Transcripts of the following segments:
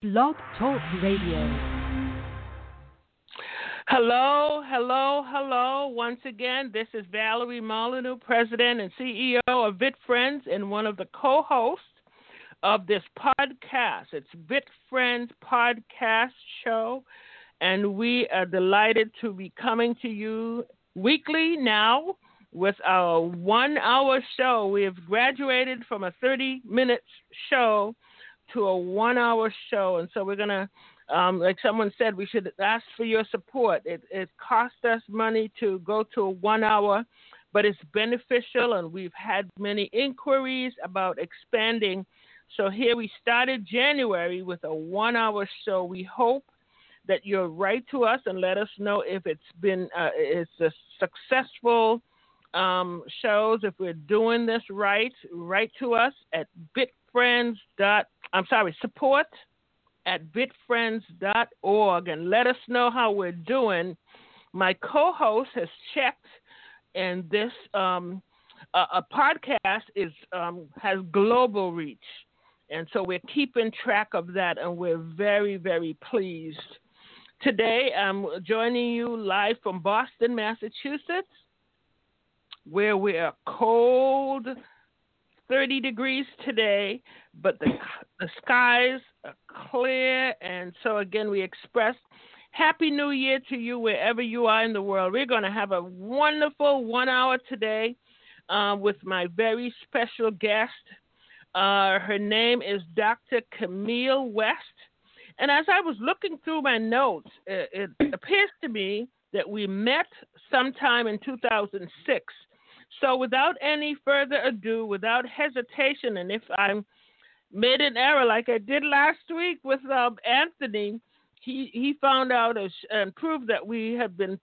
Blog Talk Radio. Hello, hello, hello. Once again, this is Valerie Molyneaux, President and CEO of VIT Friends and one of the co hosts of this podcast. It's VIT Friends Podcast Show, and we are delighted to be coming to you weekly now with our one hour show. We have graduated from a 30 minute show to a one hour show. And so we're going to, um, like someone said, we should ask for your support. It, it costs us money to go to a one hour, but it's beneficial. And we've had many inquiries about expanding. So here we started January with a one hour show. We hope that you'll write to us and let us know if it's been uh, it's a successful um, shows. If we're doing this right, write to us at vitfriends dot I'm sorry, support at vitfriends.org and let us know how we're doing. My co host has checked, and this um, a, a podcast is um, has global reach. And so we're keeping track of that, and we're very, very pleased. Today, I'm joining you live from Boston, Massachusetts, where we are cold 30 degrees today, but the, the skies are clear. And so, again, we express Happy New Year to you wherever you are in the world. We're going to have a wonderful one hour today uh, with my very special guest. Uh, her name is Dr. Camille West. And as I was looking through my notes, it, it appears to me that we met sometime in 2006 so, without any further ado, without hesitation, and if I made an error like I did last week with um, Anthony, he he found out and proved that we have been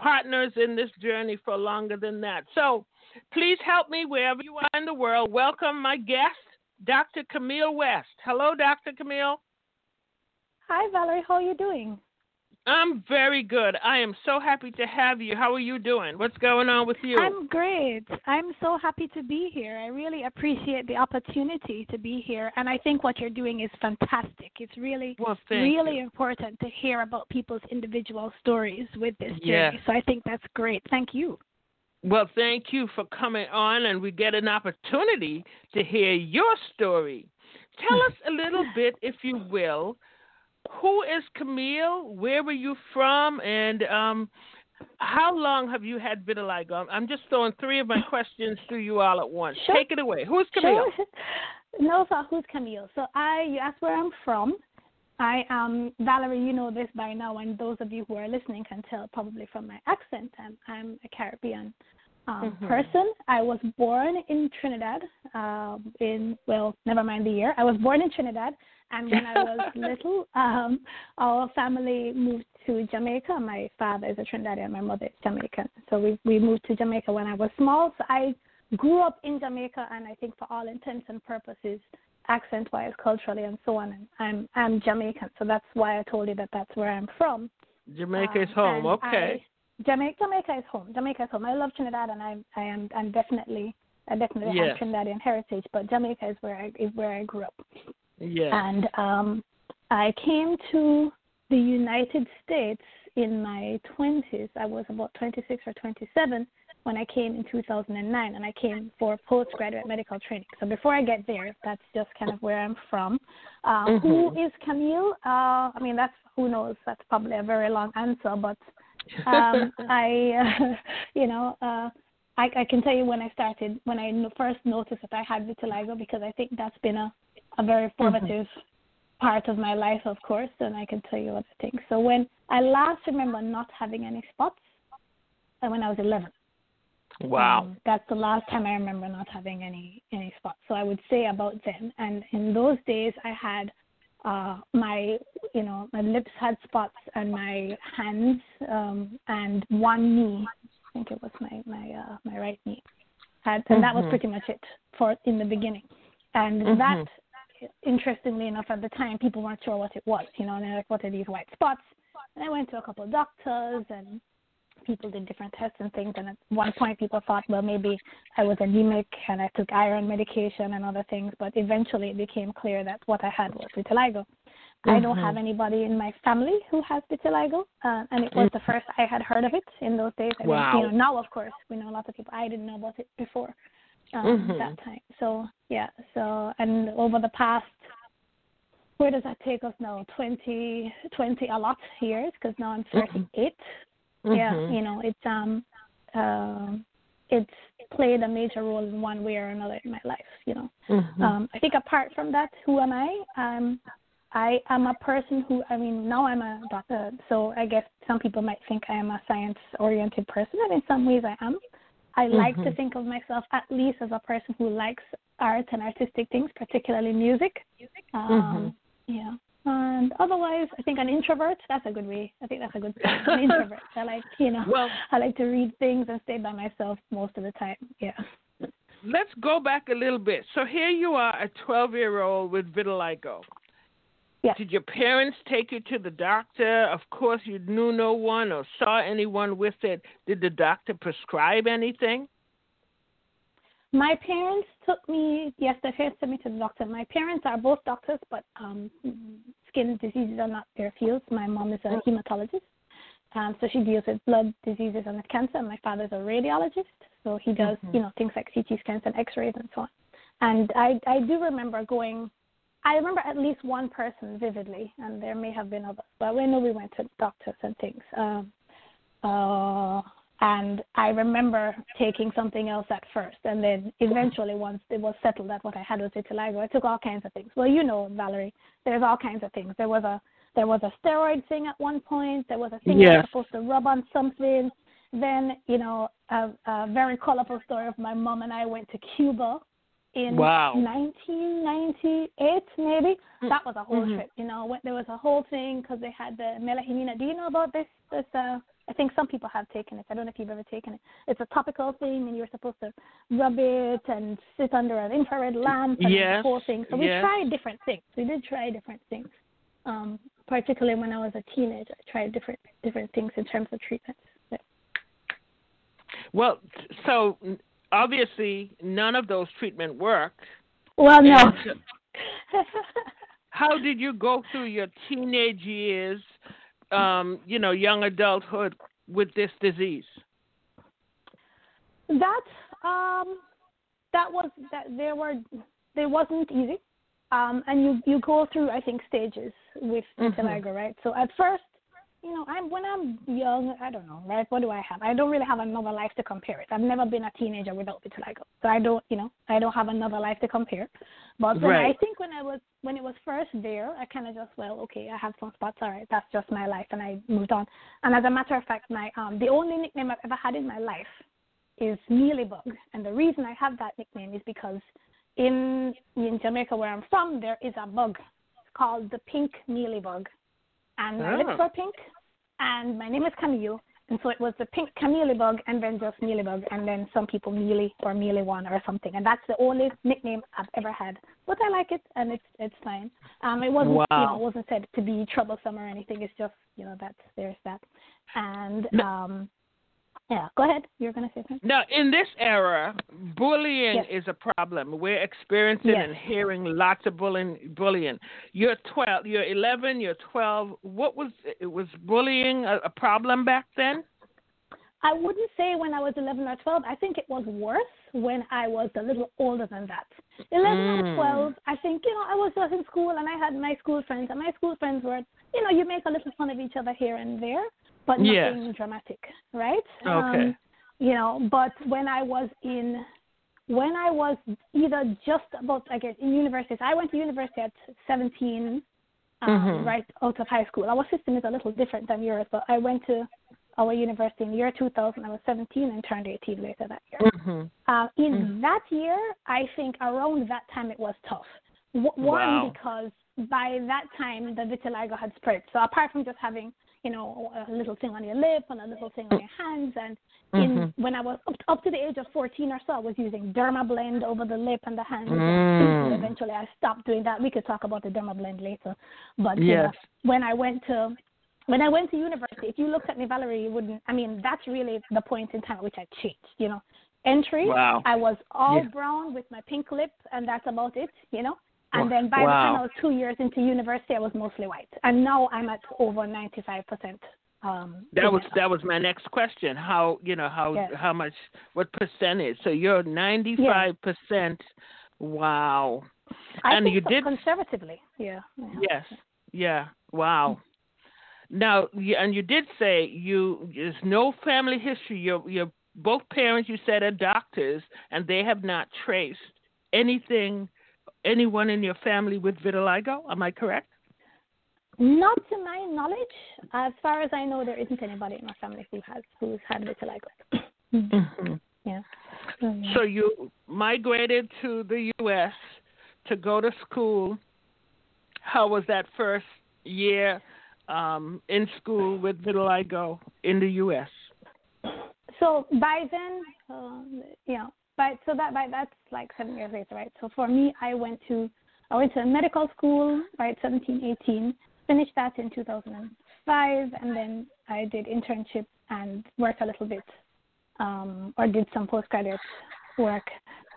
partners in this journey for longer than that. So, please help me wherever you are in the world. Welcome my guest, Dr. Camille West. Hello, Dr. Camille. Hi, Valerie. How are you doing? I'm very good. I am so happy to have you. How are you doing? What's going on with you? I'm great. I'm so happy to be here. I really appreciate the opportunity to be here. And I think what you're doing is fantastic. It's really, well, really you. important to hear about people's individual stories with this journey. So I think that's great. Thank you. Well, thank you for coming on, and we get an opportunity to hear your story. Tell us a little bit, if you will, who is Camille? Where were you from? And um, how long have you had vitiligo? I'm just throwing three of my questions to you all at once. Sure. Take it away. Who's Camille? Sure. No, so who's Camille? So I, you asked where I'm from. I am Valerie. You know this by now, and those of you who are listening can tell probably from my accent. I'm, I'm a Caribbean um, mm-hmm. person. I was born in Trinidad. Um, in well, never mind the year. I was born in Trinidad, and when I was little, um, our family moved to Jamaica. My father is a Trinidadian, my mother is Jamaican. So we we moved to Jamaica when I was small. So I grew up in Jamaica, and I think for all intents and purposes, accent-wise, culturally, and so on, I'm I'm Jamaican. So that's why I told you that that's where I'm from. Jamaica um, is home. Okay. I, Jamaica, Jamaica is home. Jamaica is home. I love Trinidad, and I'm I am I'm definitely I definitely have Trinidadian heritage, but Jamaica is where I is where I grew up. Yeah. And um, I came to the United States in my 20s. I was about 26 or 27 when I came in 2009, and I came for postgraduate medical training. So before I get there, that's just kind of where I'm from. Uh, mm-hmm. who is Camille? Uh, I mean, that's who knows. That's probably a very long answer, but um, I, uh, you know, uh, I, I can tell you when I started, when I first noticed that I had vitiligo, because I think that's been a a very Mm-hmm. formative mm-hmm. part of my life, of course, and I can tell you other things. So when I last remember not having any spots, and uh, when I was 11. Wow. Um, that's the last time I remember not having any any spots. So I would say about then. And in those days, I had uh, my you know my lips had spots and my hands um, and one knee. I think it was my my uh, my right knee had, and mm-hmm. that was pretty much it for in the beginning. And mm-hmm. that interestingly enough, at the time, people weren't sure what it was. You know, and they're like, "What are these white spots?" And I went to a couple of doctors, and people did different tests and things. And at one point, people thought, well, maybe I was anemic and I took iron medication and other things. But eventually, it became clear that what I had was vitiligo. I don't have anybody in my family who has vitiligo, uh, and it was the first I had heard of it in those days. I wow. Mean, you know, now of course we know lots of people. I didn't know about it before um, mm-hmm. that time. So yeah, so and over the past, where does that take us now? Twenty, twenty, a lot years because now I'm 38. Mm-hmm. Yeah, you know, it's um, uh, it's played a major role in one way or another in my life. You know, mm-hmm. um, I think apart from that, who am I? Um, I am a person who, I mean, now I'm a doctor, so I guess some people might think I am a science oriented person, and in some ways I am. I mm-hmm. like to mm-hmm. think of myself at least as a person who likes art and artistic things, particularly music. Um, mm-hmm. Yeah. And otherwise, I think an introvert. That's a good way. I think that's a good thing. An introvert. I like, you know, well, I like to read things and stay by myself most of the time. Yeah. Let's go back a little bit. So here you are, a 12-year-old with vitiligo. Yes. Did your parents take you to the doctor? Of course, you knew no one or saw anyone with it. Did the doctor prescribe anything? My parents took me, yes, they first took me to the doctor. My parents are both doctors, but um, skin diseases are not their fields. My mom is a oh. hematologist, um, so she deals with blood diseases and with cancer. My father's a radiologist, so he does, mm-hmm. you know, things like CT scans and X-rays and so on. And I, I do remember going I remember at least one person vividly, and there may have been others, but we know we went to doctors and things. Um, uh, and I remember taking something else at first, and then eventually, once it was settled that what I had was vitiligo, I took all kinds of things. Well, you know, Valerie, there's all kinds of things. There was a there was a steroid thing at one point. There was a thing yes. Was supposed to rub on something. Then, you know, a, a very colorful story of my mom and I went to Cuba in wow. 1998, maybe. Mm. That was a whole mm-hmm. trip. You know, when, there was a whole thing because they had the Melagenina. Do you know about this? This uh, I think some people have taken it. I don't know if you've ever taken it. It's a topical thing, and you're supposed to rub it and sit under an infrared lamp and yes. the whole thing. So we yes. tried different things. We did try different things. Um, particularly when I was a teenager, I tried different different things in terms of treatments. Yeah. Well, so obviously none of those treatment worked. Well, no. how did you go through your teenage years, um, you know, young adulthood with this disease? That um, that was that there were there wasn't easy, um, and you you go through I think stages with mm-hmm. right? So at first you know, I'm when I'm young, I don't know, right? What do I have? I don't really have another life to compare it. I've never been a teenager without vitiligo, so I don't, you know, I don't have another life to compare. But right. I think when I was when it was first there, I kind of just well, okay, I have some spots. All right, that's just my life, and I moved on. And as a matter of fact, my um the only nickname I've ever had in my life is mealybug, and the reason I have that nickname is because in in Jamaica where I'm from, there is a bug called the pink mealybug and my oh. lips were pink, and my name is Camille, and so it was the pink Camille bug, and then just mealybug, and then some people mealy or mealy one or something, and that's the only nickname I've ever had. But I like it, and it's it's fine. Um, it wasn't wow. you know it wasn't said to be troublesome or anything. It's just you know that's there's that, and um, yeah, go ahead. You're going to say something. Now, in this era, bullying yes. is a problem. We're experiencing yes. and hearing lots of bullying. Bullying. You're 12. You're 11. You're 12. What was it? Was bullying a, a problem back then? I wouldn't say when I was 11 or 12. I think it was worse when I was a little older than that. 11 mm. or 12, I think, you know, I was just in school and I had my school friends, and my school friends were, you know, you make a little fun of each other here and there but nothing yes. dramatic, right? Okay. Um, you know, but when I was in, when I was either just about, I guess, in university, I went to university at 17, um, mm-hmm. right out of high school. Our system is a little different than yours, but I went to our university in the year 2000. I was 17 and turned 18 later that year. Mm-hmm. Uh, in mm-hmm. that year, I think around that time it was tough. W- one, wow. because by that time the vitiligo had spread. So apart from just having you know, a little thing on your lip and a little thing on your hands. And in mm-hmm. when I was up to, up to the age of 14 or so, I was using Dermablend over the lip and the hands. Mm. Eventually, I stopped doing that. We could talk about the Dermablend later. But yes. uh, when I went to when I went to university, if you looked at me, Valerie, you wouldn't. I mean, that's really the point in time at which I changed. You know, entry. Wow. I was all yeah. brown with my pink lip, and that's about it. You know. And then by wow. the time I was two years into university, I was mostly white. And now I'm at over 95%. Um, that was that was my next question. How you know how yes. how much what percentage? So you're 95 percent. Wow. I and think you so, did conservatively. Yeah. Yes. Yeah. Wow. Now, and you did say you there's no family history. Your your both parents you said are doctors, and they have not traced anything, anyone in your family with vitiligo. Am I correct? Not to my knowledge. As far as I know, there isn't anybody in my family who has who's had vitiligo. mm-hmm. Yeah. Mm-hmm. So you migrated to the U.S. to go to school. How was that first year um, in school with vitiligo in the U.S.? So by then, you by so that by that's like seven years later, right? So for me, I went to I went to medical school, right, 17, 18, finished that in 2005, and then I did internship and worked a little bit, um, or did some postgraduate work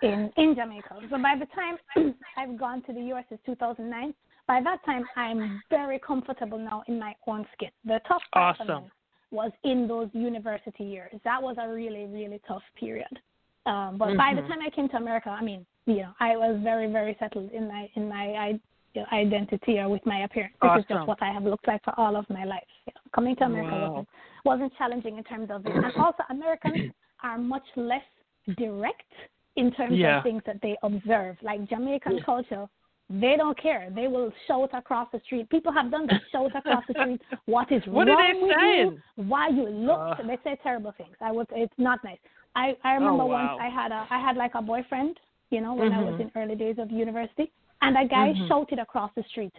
in in Jamaica. So by the time I've gone to the U.S. is 2009. By that time, I'm very comfortable now in my own skin. The tough part awesome. was in those university years. That was a really, really tough period. Um, but mm-hmm. by the time I came to America, I mean, you know, I was very, very settled in my in my I, you know, identity or with my appearance. This awesome. is just what I have looked like for all of my life. You know, coming to America wow. wasn't wasn't challenging in terms of it, and also Americans are much less direct in terms yeah. of things that they observe. Like Jamaican culture, they don't care. They will shout across the street. People have done that. Shout across the street. What is what wrong with saying? you? Why you look? Uh, they say terrible things. I would. It's not nice. I I remember oh, wow. once I had a I had like a boyfriend. You know, when mm-hmm. I was in early days of university, and a guy mm-hmm. shouted across the street,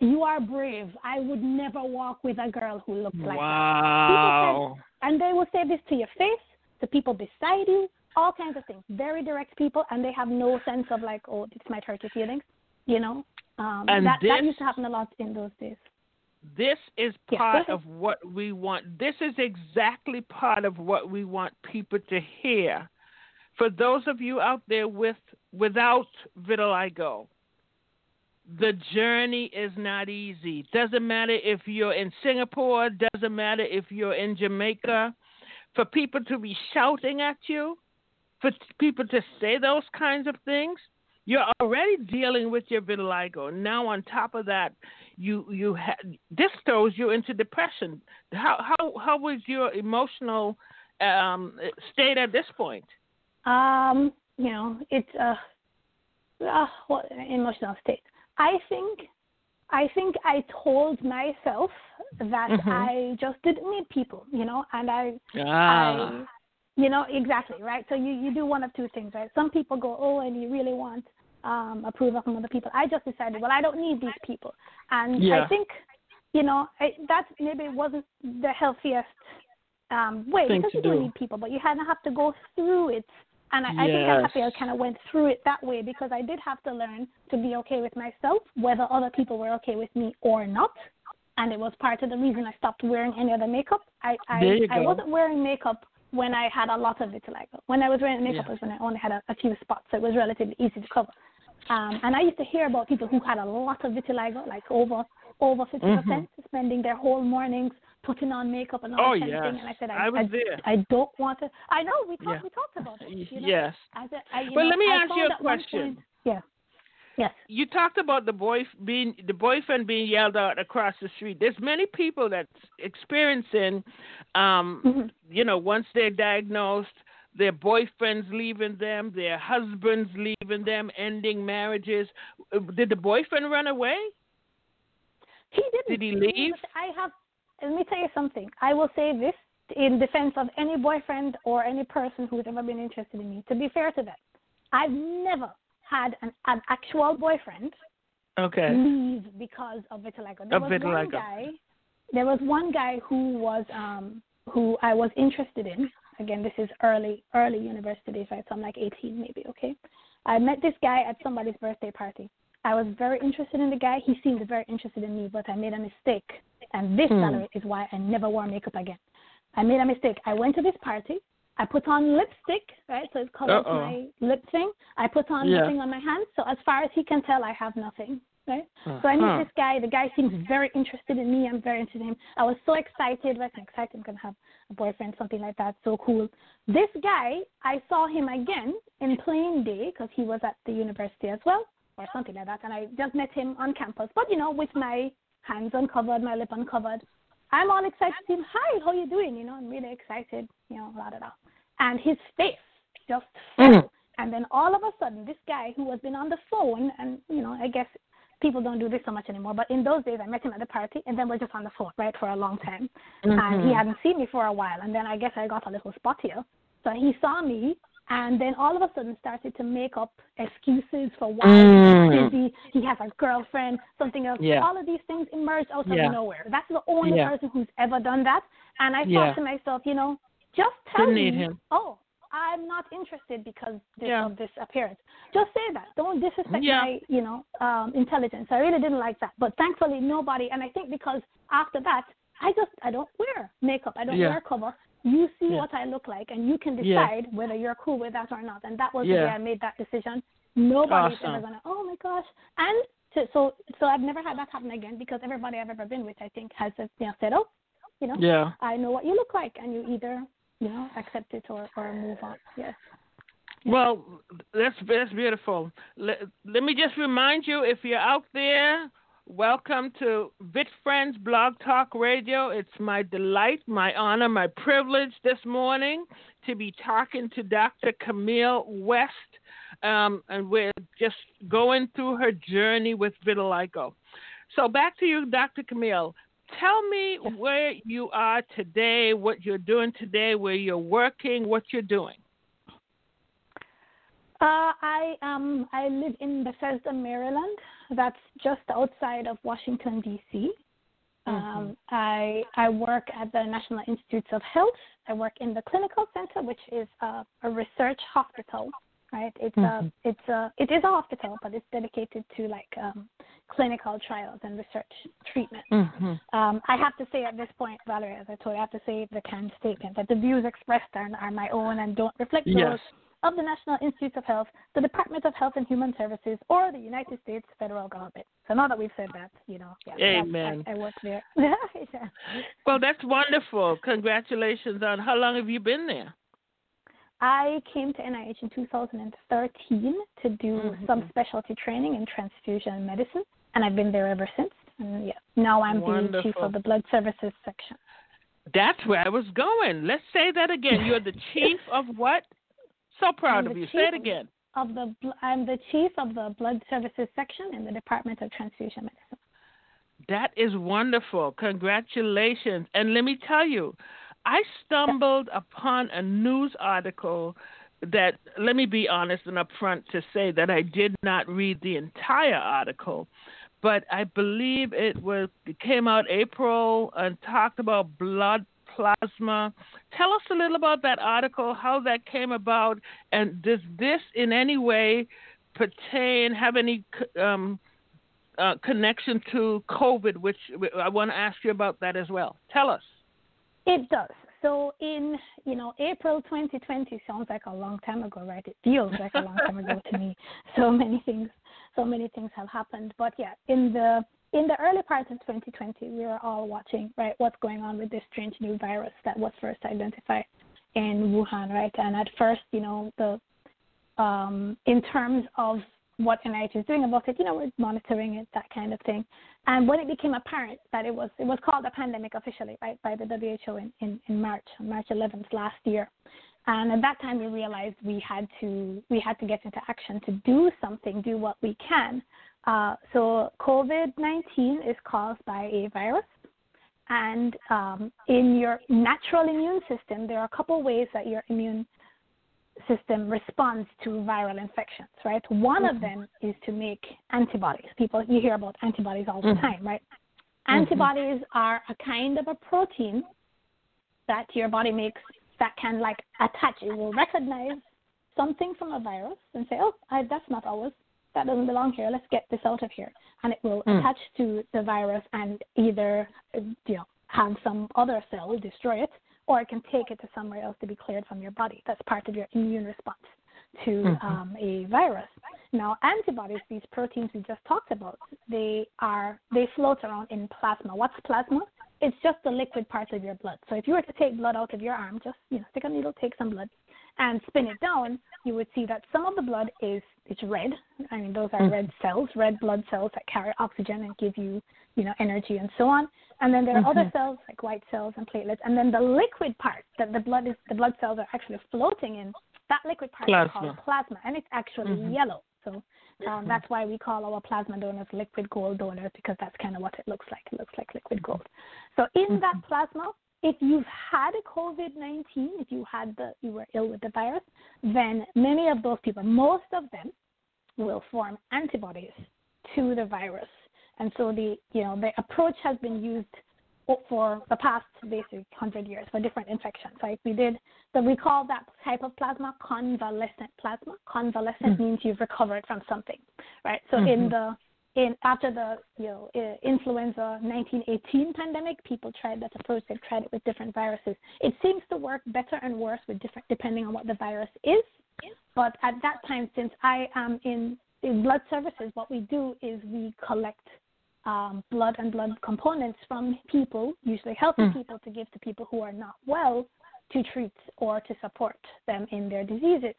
"You are brave. I would never walk with a girl who looks like wow. that." Said, and they will say this to your face, to people beside you, all kinds of things. Very direct people, and they have no sense of like, oh, this might hurt your feelings. You know, um, and that this, that used to happen a lot in those days. This is part go of what we want. This is exactly part of what we want people to hear. For those of you out there with without vitiligo, the journey is not easy. Doesn't matter if you're in Singapore, doesn't matter if you're in Jamaica. For people to be shouting at you, for people to say those kinds of things, you're already dealing with your vitiligo. Now, on top of that, you you ha- this throws you into depression. How how how was your emotional um, state at this point? Um, you know, it's a uh, uh, what emotional state. I think, I think I told myself that Mhm. I just didn't need people, you know, and I, Ah, I, you know, exactly right. So you you do one of two things, right? Some people go, oh, and you really want um, approval from other people. I just decided, well, I don't need these people, and Yeah. I think, you know, I, that maybe wasn't the healthiest um, way because you do do. need people, but you kind of have to go through it and I, I think I'm happy I kind of went through it that way because I did have to learn to be okay with myself, whether other people were okay with me or not. And it was part of the reason I stopped wearing any other makeup. I I, I wasn't wearing makeup when I had a lot of vitiligo. When I was wearing makeup Yeah. was when I only had a, a few spots, so it was relatively easy to cover. Um, and I used to hear about people who had a lot of vitiligo, like over over 50 percent, spending their whole mornings putting on makeup and all Mm-hmm. Oh, that kind yes. of thing. And I said, I, I was there. I don't want to. I know we talked Yeah. we talked about it. You know? yes. I I, you Well, know, let me I ask you a question. point- yeah. Yes. You talked about the boy being the boyfriend being yelled out across the street. There's many people that's experiencing, um, Mhm. you know, once they're diagnosed, their boyfriends leaving them, their husbands leaving them, ending marriages. Did the boyfriend run away? He didn't. Did he leave? I have. Let me tell you something. I will say this in defense of any boyfriend or any person who's ever been interested in me. To be fair to them, I've never had an, an actual boyfriend Okay. leave because of vitiligo. There Of was one guy. There was one guy who was um who I was interested in. Again, this is early early university days, right? So I'm like 18 maybe. Okay. I met this guy at somebody's birthday party. I was very interested in the guy. He seemed very interested in me, but I made a mistake. And this Hmm. is why I never wore makeup again. I made a mistake. I went to this party. I put on lipstick, right? So it covers Uh-oh. my lip thing. I put on Yeah. nothing on my hands. So as far as he can tell, I have nothing, right? So I meet Uh-huh. this guy. The guy seems very interested in me. I'm very interested in him. I was so excited. Like, I'm excited I'm going to have a boyfriend, something like that. So cool. This guy, I saw him again in plain day because he was at the university as well or something like that. And I just met him on campus. But, you know, with my hands uncovered, my lip uncovered. I'm all excited to him. Hi, how you doing? You know, I'm really excited, you know, la da da. And his face just fell. Mm. And then all of a sudden, this guy who has been on the phone, and, you know, I guess people don't do this so much anymore, but in those days, I met him at the party, and then we're just on the phone, right, for a long time. And Mm-hmm. he hadn't seen me for a while. And then I guess I got a little spottier. So he saw me, and then all of a sudden started to make up excuses for why Mm. he's busy. He has a girlfriend, something else. Yeah. All of these things emerged out of Yeah. nowhere. That's the only Yeah. person who's ever done that. And I thought to myself, you know, just tell Didn't me, him. oh, I'm not interested because of this appearance. Just say that. Don't disrespect my, you know, um, intelligence. I really didn't like that. But thankfully, nobody. And I think because after that, I just I don't wear makeup. I don't Yeah. wear cover. You see Yeah. what I look like, and you can Yeah. decide whether you're cool with that or not. And that was Yeah. the way I made that decision. Nobody's Awesome. ever gonna. Oh my gosh! And to, so so I've never had that happen again because everybody I've ever been with, I think, has you know said, oh, you know, Yeah. I know what you look like, and you either you know accept it or or move on. Yes. Well, that's that's beautiful. Let, let me just remind you, if you're out there, welcome to Vit Friends Blog Talk Radio. It's my delight, my honor, my privilege this morning to be talking to Dr. Camille West, um, and we're just going through her journey with vitiligo. So back to you, Dr. Camille. Tell me where you are today, what you're doing today, where you're working, what you're doing. Uh, I um I live in Bethesda, Maryland. That's just outside of Washington D.C. Um, I I work at the National Institutes of Health. I work in the clinical center, which is a, a research hospital. Right? It's a it's a it is a hospital, but it's dedicated to like um, clinical trials and research treatment. Mm-hmm. Um, I have to say at this point, Valerie, as I told you, I have to say the canned statement that the views expressed are, are my own and don't reflect those Yes. Of the National Institutes of Health, the Department of Health and Human Services, or the United States federal government. So now that we've said that, you know, yeah, Amen. I, I work there. yeah. Well, that's wonderful. Congratulations on how long have you been there? I came to NIH in 2013 to do Mhm. some specialty training in transfusion medicine, and I've been there ever since. And yeah, now I'm the chief of the blood services section. That's where I was going. Let's say that again. You're the chief of what? So proud of you. Say it again. Of the, I'm the chief of the blood services section in the Department of Transfusion Medicine. That is wonderful. Congratulations. And let me tell you, I stumbled upon a news article that, let me be honest and upfront to say that I did not read the entire article, but I believe it was it came out April and talked about blood plasma. Tell us a little about that article, how that came about, and does this in any way pertain, have any um, uh, connection to COVID, which I want to ask you about that as well. Tell us. It does. So in you know April 2020 sounds like a long time ago, right? It feels like a long time ago to me. So many things, so many things have happened. But yeah, in the in the early part of 2020, we were all watching right what's going on with this strange new virus that was first identified in Wuhan, right? And at first, you know, the um, in terms of what NIH is doing about it, you know, we're monitoring it, that kind of thing. And when it became apparent that it was it was called a pandemic officially, right, by the WHO in, in, in March, March 11th last year. And at that time we realized we had to we had to get into action to do something, do what we can. Uh, so COVID-19 is caused by a virus, and um, in your natural immune system, there are a couple ways that your immune system responds to viral infections, right? One of them is to make antibodies. People, you hear about antibodies all the Mhm. time, right? Antibodies are a kind of a protein that your body makes that can like attach. It will recognize something from a virus and say, "Oh, I, that's not ours. That doesn't belong here. Let's get this out of here." And it will Mm. attach to the virus and either, you know, have some other cell destroy it, or it can take it to somewhere else to be cleared from your body. That's part of your immune response to mm-hmm. um, a virus. Now, antibodies, these proteins we just talked about, they are they float around in plasma. What's plasma? It's just the liquid part of your blood. So if you were to take blood out of your arm, just you know, stick a needle, take some blood, and spin it down, you would see that some of the blood is it's red. I mean, those are mm. red cells, red blood cells that carry oxygen and give you, you know, energy and so on. And then there are mm-hmm. other cells like white cells and platelets. And then the liquid part that the blood is, the blood cells are actually floating in. That liquid part plasma. is called plasma, and it's actually mm-hmm. yellow. So um, that's why we call our plasma donors liquid gold donors because that's kind of what it looks like. It looks like liquid gold. So in that mm-hmm. plasma, if you've had a COVID 19, if you had the, you were ill with the virus, then many of those people, most of them, will form antibodies to the virus. And so the, you know, the approach has been used for the past basically 100 years for different infections. Like we did, so we call that type of plasma convalescent plasma. Convalescent mm-hmm. means you've recovered from something, right? So mm-hmm. in the in after the you know influenza 1918 pandemic, people tried that approach. They've tried it with different viruses. It seems to work better and worse with different depending on what the virus is. But at that time, since I am in, in blood services, what we do is we collect um, blood and blood components from people, usually healthy mm. people, to give to people who are not well to treat or to support them in their diseases.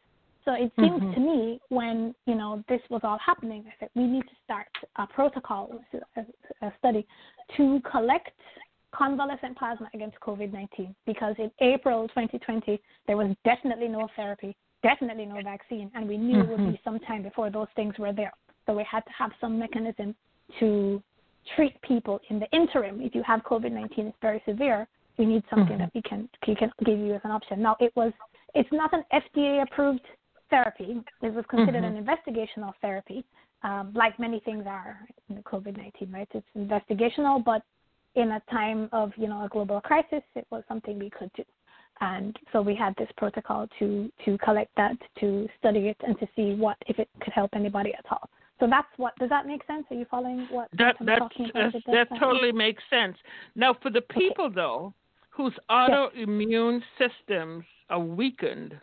So it seems mm-hmm. to me when you know this was all happening, I said we need to start a protocol, a, a study, to collect convalescent plasma against COVID-19 because in April 2020 there was definitely no therapy, definitely no vaccine, and we knew mm-hmm. it would be mm-hmm. some time before those things were there. So we had to have some mechanism to treat people in the interim. If you have COVID-19, it's very severe. We need something mm-hmm. that we can, we can give you as an option. Now it was it's not an FDA approved therapy. It was considered mm-hmm. an investigational therapy, um, like many things are in the COVID 19, right? It's investigational, but in a time of you know a global crisis, it was something we could do. And so we had this protocol to to collect that, to study it, and to see what if it could help anybody at all. So that's what. Does that make sense? Are you following what that I'm talking about? That, that totally makes sense. Now, for the people okay. though, whose autoimmune yes. systems are weakened,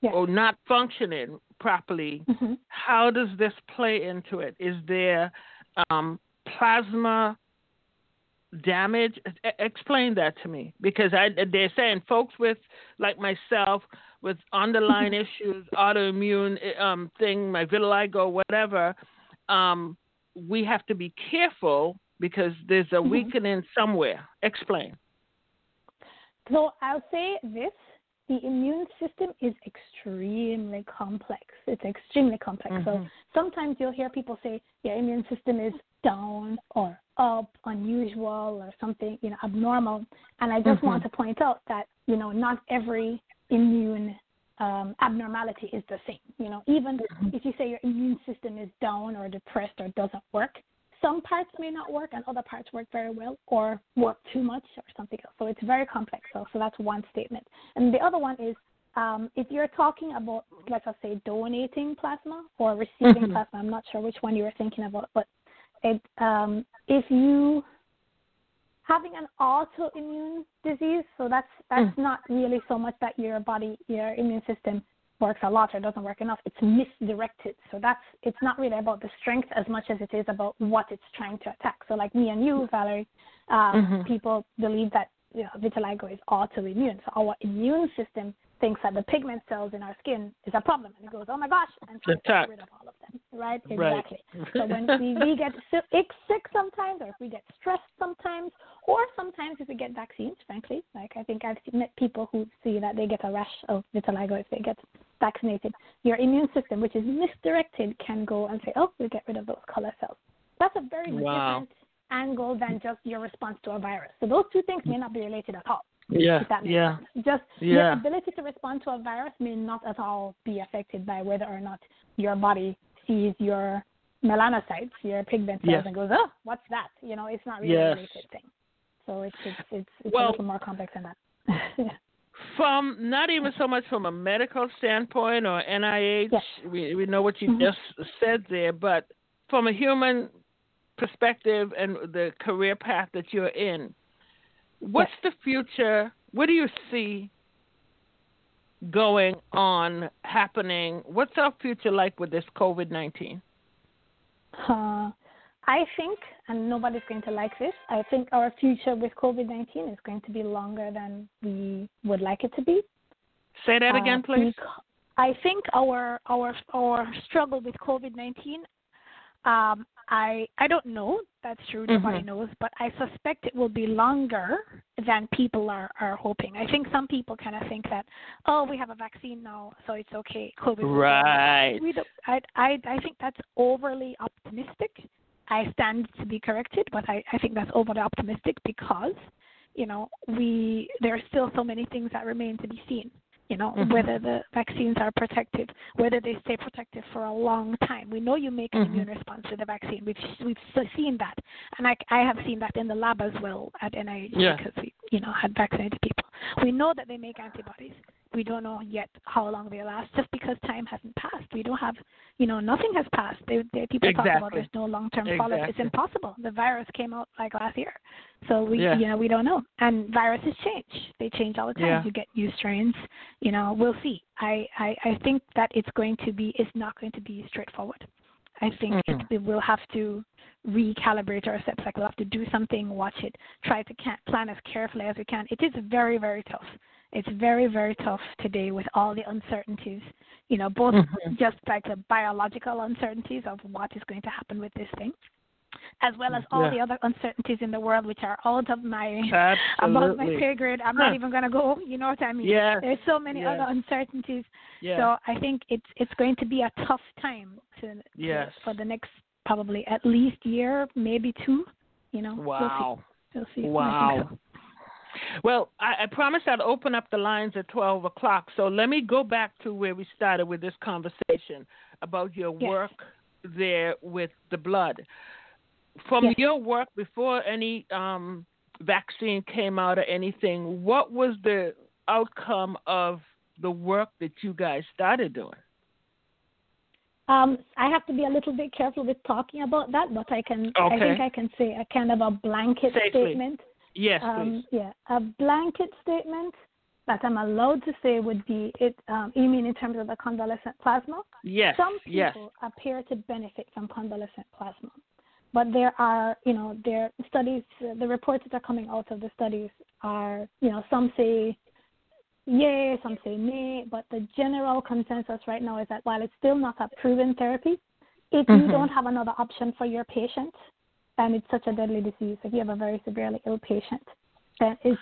yes. or not functioning properly, mm-hmm. how does this play into it? Is there um, plasma damage? explain that to me because I, they're saying folks with like myself with underlying mm-hmm. issues, autoimmune um, thing, my vitiligo, whatever. Um, we have to be careful because there's a mm-hmm. weakening somewhere. Explain. So I'll say this the immune system is extremely complex. It's extremely complex. Mm-hmm. So sometimes you'll hear people say your immune system is down or up, unusual or something, you know, abnormal. And I just mm-hmm. want to point out that, you know, not every immune um, abnormality is the same. You know, even mm-hmm. if you say your immune system is down or depressed or doesn't work, some parts may not work and other parts work very well or work too much or something else. So it's very complex. So, so that's one statement. And the other one is um, if you're talking about, let's say, donating plasma or receiving mm-hmm. plasma, I'm not sure which one you were thinking about, but it, um, if you having an autoimmune disease, so that's that's mm. not really so much that your body, your immune system works a lot or doesn't work enough. It's misdirected. So that's it's not really about the strength as much as it is about what it's trying to attack. So like me and you, Valerie, um, mm-hmm. people believe that you know, vitiligo is autoimmune. So our immune system thinks that the pigment cells in our skin is a problem, and it goes, "Oh my gosh!" and tries to get rid of all of them. Right? Exactly. Right. so when we, we get sick, sick sometimes, or if we get stressed sometimes if we get vaccines, frankly, like I think I've met people who see that they get a rash of vitiligo if they get vaccinated. Your immune system, which is misdirected, can go and say, "Oh, we'll get rid of those color cells." That's a very wow. different angle than just your response to a virus. So those two things may not be related at all. Yeah. yeah. Sense. Just yeah. your ability to respond to a virus may not at all be affected by whether or not your body sees your melanocytes, your pigment cells, yes. and goes, "Oh, what's that?" You know, it's not really yes. a related thing. So it's it's it's, it's well, a little more complex than that. from not even so much from a medical standpoint or NIH, yes. we we know what you mm-hmm. just said there, but from a human perspective and the career path that you're in, what's yes. the future what do you see going on happening? What's our future like with this COVID nineteen? Uh, I think, and nobody's going to like this. I think our future with COVID nineteen is going to be longer than we would like it to be. Say that again, uh, please. I think our our our struggle with COVID nineteen. Um, I I don't know. That's true. Nobody mm-hmm. knows, but I suspect it will be longer than people are are hoping. I think some people kind of think that oh, we have a vaccine now, so it's okay. COVID. Right. We don't, I I I think that's overly optimistic. I stand to be corrected, but I I think that's overly optimistic because you know we there are still so many things that remain to be seen you know, mm-hmm. whether the vaccines are protective, whether they stay protective for a long time. We know you make an mm-hmm. immune response to the vaccine. We've we've seen that, and I I have seen that in the lab as well at NIH yeah. because we you know had vaccinated people. We know that they make antibodies. We don't know yet how long they last, just because time hasn't passed. We don't have, you know, nothing has passed. They, they, people exactly. talk about there's no long-term exactly. follow-up. It's impossible. The virus came out like last year, so we, yeah. you know, we don't know. And viruses change. They change all the time. Yeah. You get new strains. You know, we'll see. I, I, I think that it's going to be. It's not going to be straightforward. I think mm-hmm. it, we'll have to recalibrate our steps. Like we'll have to do something, watch it, try to plan as carefully as we can. It is very, very tough. It's very, very tough today with all the uncertainties. You know, both mm-hmm. just like the biological uncertainties of what is going to happen with this thing, as well as all yeah. the other uncertainties in the world, which are out of my above my pay grade. I'm huh. not even going to go. You know what I mean? Yes. There's so many yes. other uncertainties. Yeah. So I think it's it's going to be a tough time to, yes. to for the next probably at least year, maybe two. You know. Wow. We'll see. We'll see. Wow. Well, I, I promised I'd open up the lines at 12 o'clock. So let me go back to where we started with this conversation about your yes. work there with the blood. From yes. your work before any um, vaccine came out or anything, what was the outcome of the work that you guys started doing? Um, I have to be a little bit careful with talking about that, but I can. Okay. I think I can say a kind of a blanket Safely. statement. Yes, um, please. Yeah, a blanket statement that I'm allowed to say would be it. Um, you mean in terms of the convalescent plasma? Yes. Some people yes. appear to benefit from convalescent plasma, but there are, you know, there studies. The reports that are coming out of the studies are, you know, some say yay, some say nay, but the general consensus right now is that while it's still not a proven therapy, if mm-hmm. you don't have another option for your patient, and it's such a deadly disease, if you have a very severely ill patient, then it's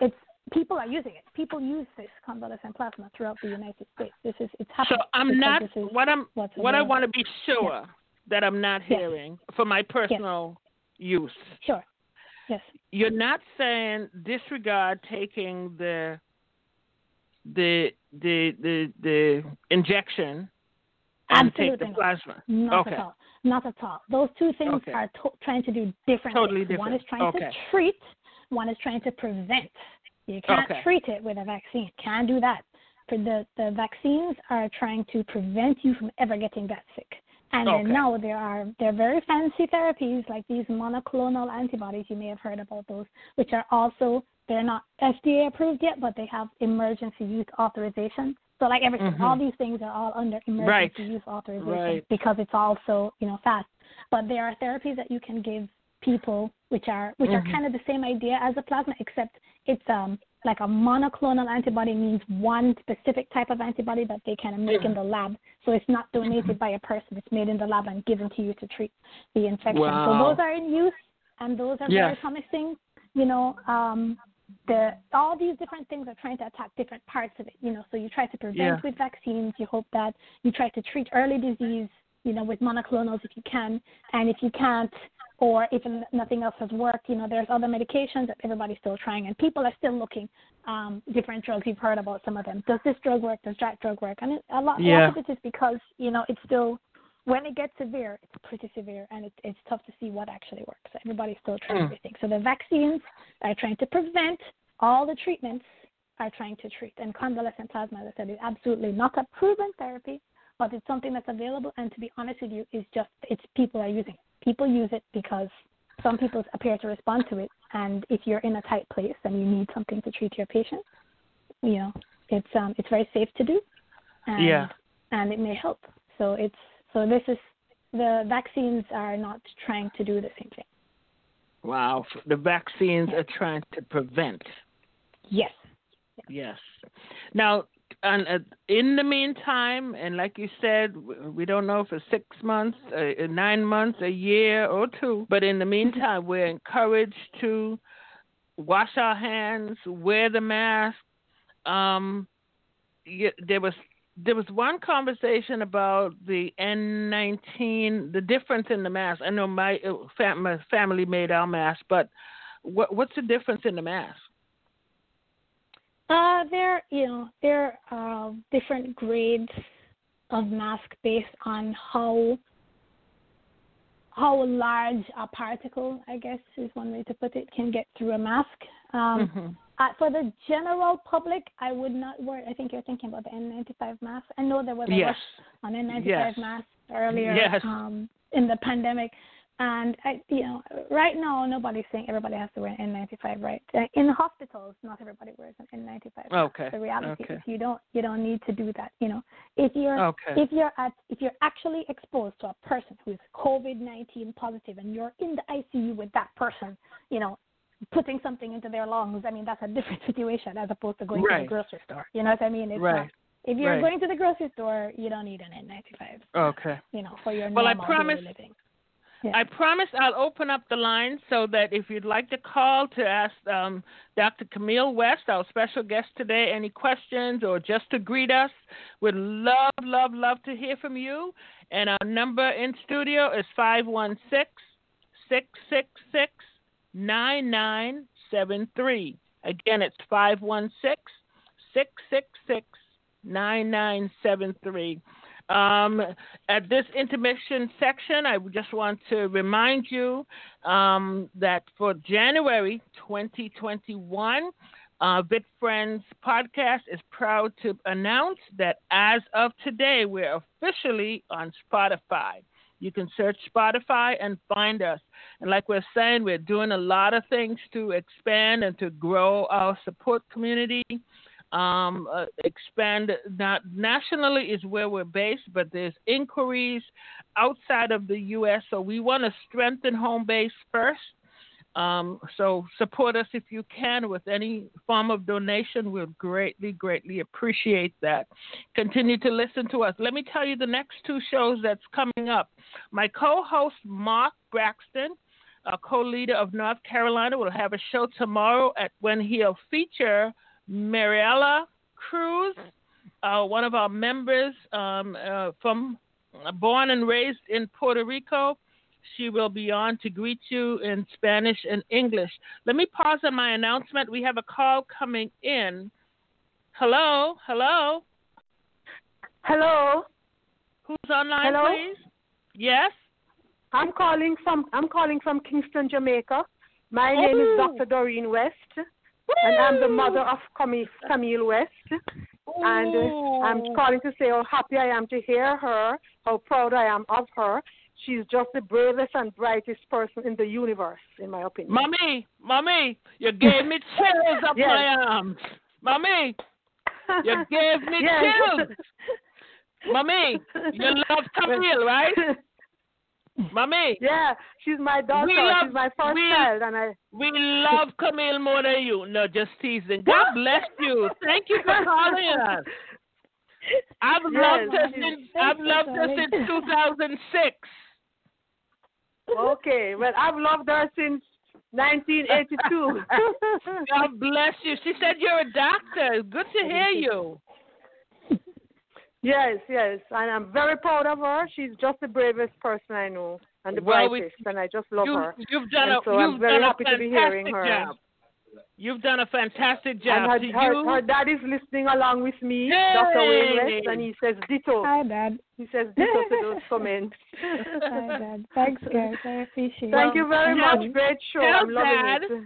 it's people are using it. People use this convalescent plasma throughout the United States. This is it's happening. So I'm not what I'm what I want to be sure yes. that I'm not yes. hearing for my personal yes. use. Sure. Yes. You're not saying disregard taking the the the the the injection and Absolutely take the not. plasma. Not okay. Not at all. Those two things okay. are to- trying to do different totally things. Different. One is trying okay. to treat, one is trying to prevent. You can't okay. treat it with a vaccine. Can't do that. For the, the vaccines are trying to prevent you from ever getting that sick. And okay. then now there are they're very fancy therapies like these monoclonal antibodies. You may have heard about those, which are also they're not FDA approved yet, but they have emergency use authorization. So like everything, mm-hmm. all these things are all under emergency right. use authorization right. because it's also you know fast. But there are therapies that you can give people which are which mm-hmm. are kind of the same idea as a plasma, except it's um like a monoclonal antibody means one specific type of antibody that they kind of make in the lab. So it's not donated by a person; it's made in the lab and given to you to treat the infection. Wow. So those are in use, and those are yes. very promising. You know, um, the all these different things are trying to attack different parts of it. You know, so you try to prevent yeah. with vaccines. You hope that you try to treat early disease. You know, with monoclonals if you can, and if you can't, or if nothing else has worked, you know, there's other medications that everybody's still trying, and people are still looking um, different drugs. You've heard about some of them. Does this drug work? Does that drug work? And it, a lot, yeah. a lot of it is because you know it's still when it gets severe, it's pretty severe, and it, it's tough to see what actually works. Everybody's still trying mm. everything. So the vaccines are trying to prevent. All the treatments are trying to treat. And convalescent plasma, as I said, is absolutely not a proven therapy, but it's something that's available. And to be honest with you, is just it's people are using it. People use it because some people appear to respond to it, and if you're in a tight place and you need something to treat your patient, you know, it's um, it's very safe to do, and Yeah. and it may help. So it's so this is the vaccines are not trying to do the same thing. Wow. The vaccines are trying to prevent. Yes. Yes. Now, and uh, in the meantime, and like you said, we don't know for six months, uh, nine months, a year, or two. But in the meantime, we're encouraged to wash our hands, wear the mask. Um, there was there was one conversation about the N19, the difference in the mask. I know my, uh, fam- my family made our mask, but what, what's the difference in the mask? Uh, there, you know, there are different grades of mask based on how how large a particle, I guess is one way to put it, can get through a mask. Um, Mhm. Uh, for the general public, I would not worry. I think you're thinking about the N95 mask. I know there was a Yes. rush on N95 Yes. masks earlier Yes. um, in the pandemic. And I, you know, right now nobody's saying everybody has to wear an N95, right? Uh, In the hospitals, not everybody wears an N95. Okay. The reality Okay. is you don't you don't need to do that. You know, if you're Okay. if you're at if you're actually exposed to a person who's COVID nineteen positive and you're in the ICU with that person, you know, putting something into their lungs, I mean that's a different situation as opposed to going to the grocery store. You know what I mean? It's Right. not if you're Right. going to the grocery store, you don't need an N95. Okay. You know, for your Well, I normal promise- daily living. Yeah. I promise I'll open up the line so that if you'd like to call to ask um, Dr. Camille West, our special guest today, any questions or just to greet us, we'd love, love, love to hear from you. And our number in studio is 516 666 9973. Again, it's 516 666 9973. Um, at this intermission section, I just want to remind you um, that for January 2021, uh, Vit Friends podcast is proud to announce that as of today, we're officially on Spotify. You can search Spotify and find us. And like we're saying, we're doing a lot of things to expand and to grow our support community um, uh, expand not nationally is where we're based, but there's inquiries outside of the U.S. So we want to strengthen home base first. Um, so support us if you can with any form of donation. We'll greatly, greatly appreciate that. Continue to listen to us. Let me tell you the next two shows that's coming up. My co-host Mark Braxton, a co-leader of North Carolina, will have a show tomorrow at when he'll feature Mariella Cruz, uh, one of our members um, uh, from uh, born and raised in Puerto Rico. She will be on to greet you in Spanish and English. Let me pause on my announcement. We have a call coming in. Hello, hello. Hello. Who's online, Hello? please? Yes. I'm calling from I'm calling from Kingston, Jamaica. My name is Oh. Dr. Doreen West, and I'm the mother of Camille, Camille West. And uh, I'm calling to say how happy I am to hear her, how proud I am of her. She's just the bravest and brightest person in the universe, in my opinion. Mommy, mommy, you gave me chills up Yes. my arms. Mommy, you gave me Yes. chills. Mommy, you love Camille, right? Mommy, Yeah, she's my daughter. We love- she's my first we- child, and I. we love Camille more than you. No, just teasing. God bless you. Thank you for calling us. I've Yes. loved her since I've loved her since 2006. Okay, well, I've loved her since 1982. God bless you. She said you're a doctor. Good to hear you. Yes, yes, and I'm very proud of her. She's just the bravest person I know and the Well, we- brightest, and I just love You, her. you've done And a so I'm you've very done a happy to be hearing fantastic her. job. You've done a fantastic And job. her, to her, you, her dad is listening along with me, Yay! Dr. Wayne West, and he says ditto. Hi, Dad. He says ditto to those comments. Hi, Dad. Thanks, guys. I appreciate Thank it. Thank you very Tell- much. Great show. tell I'm loving Dad- it.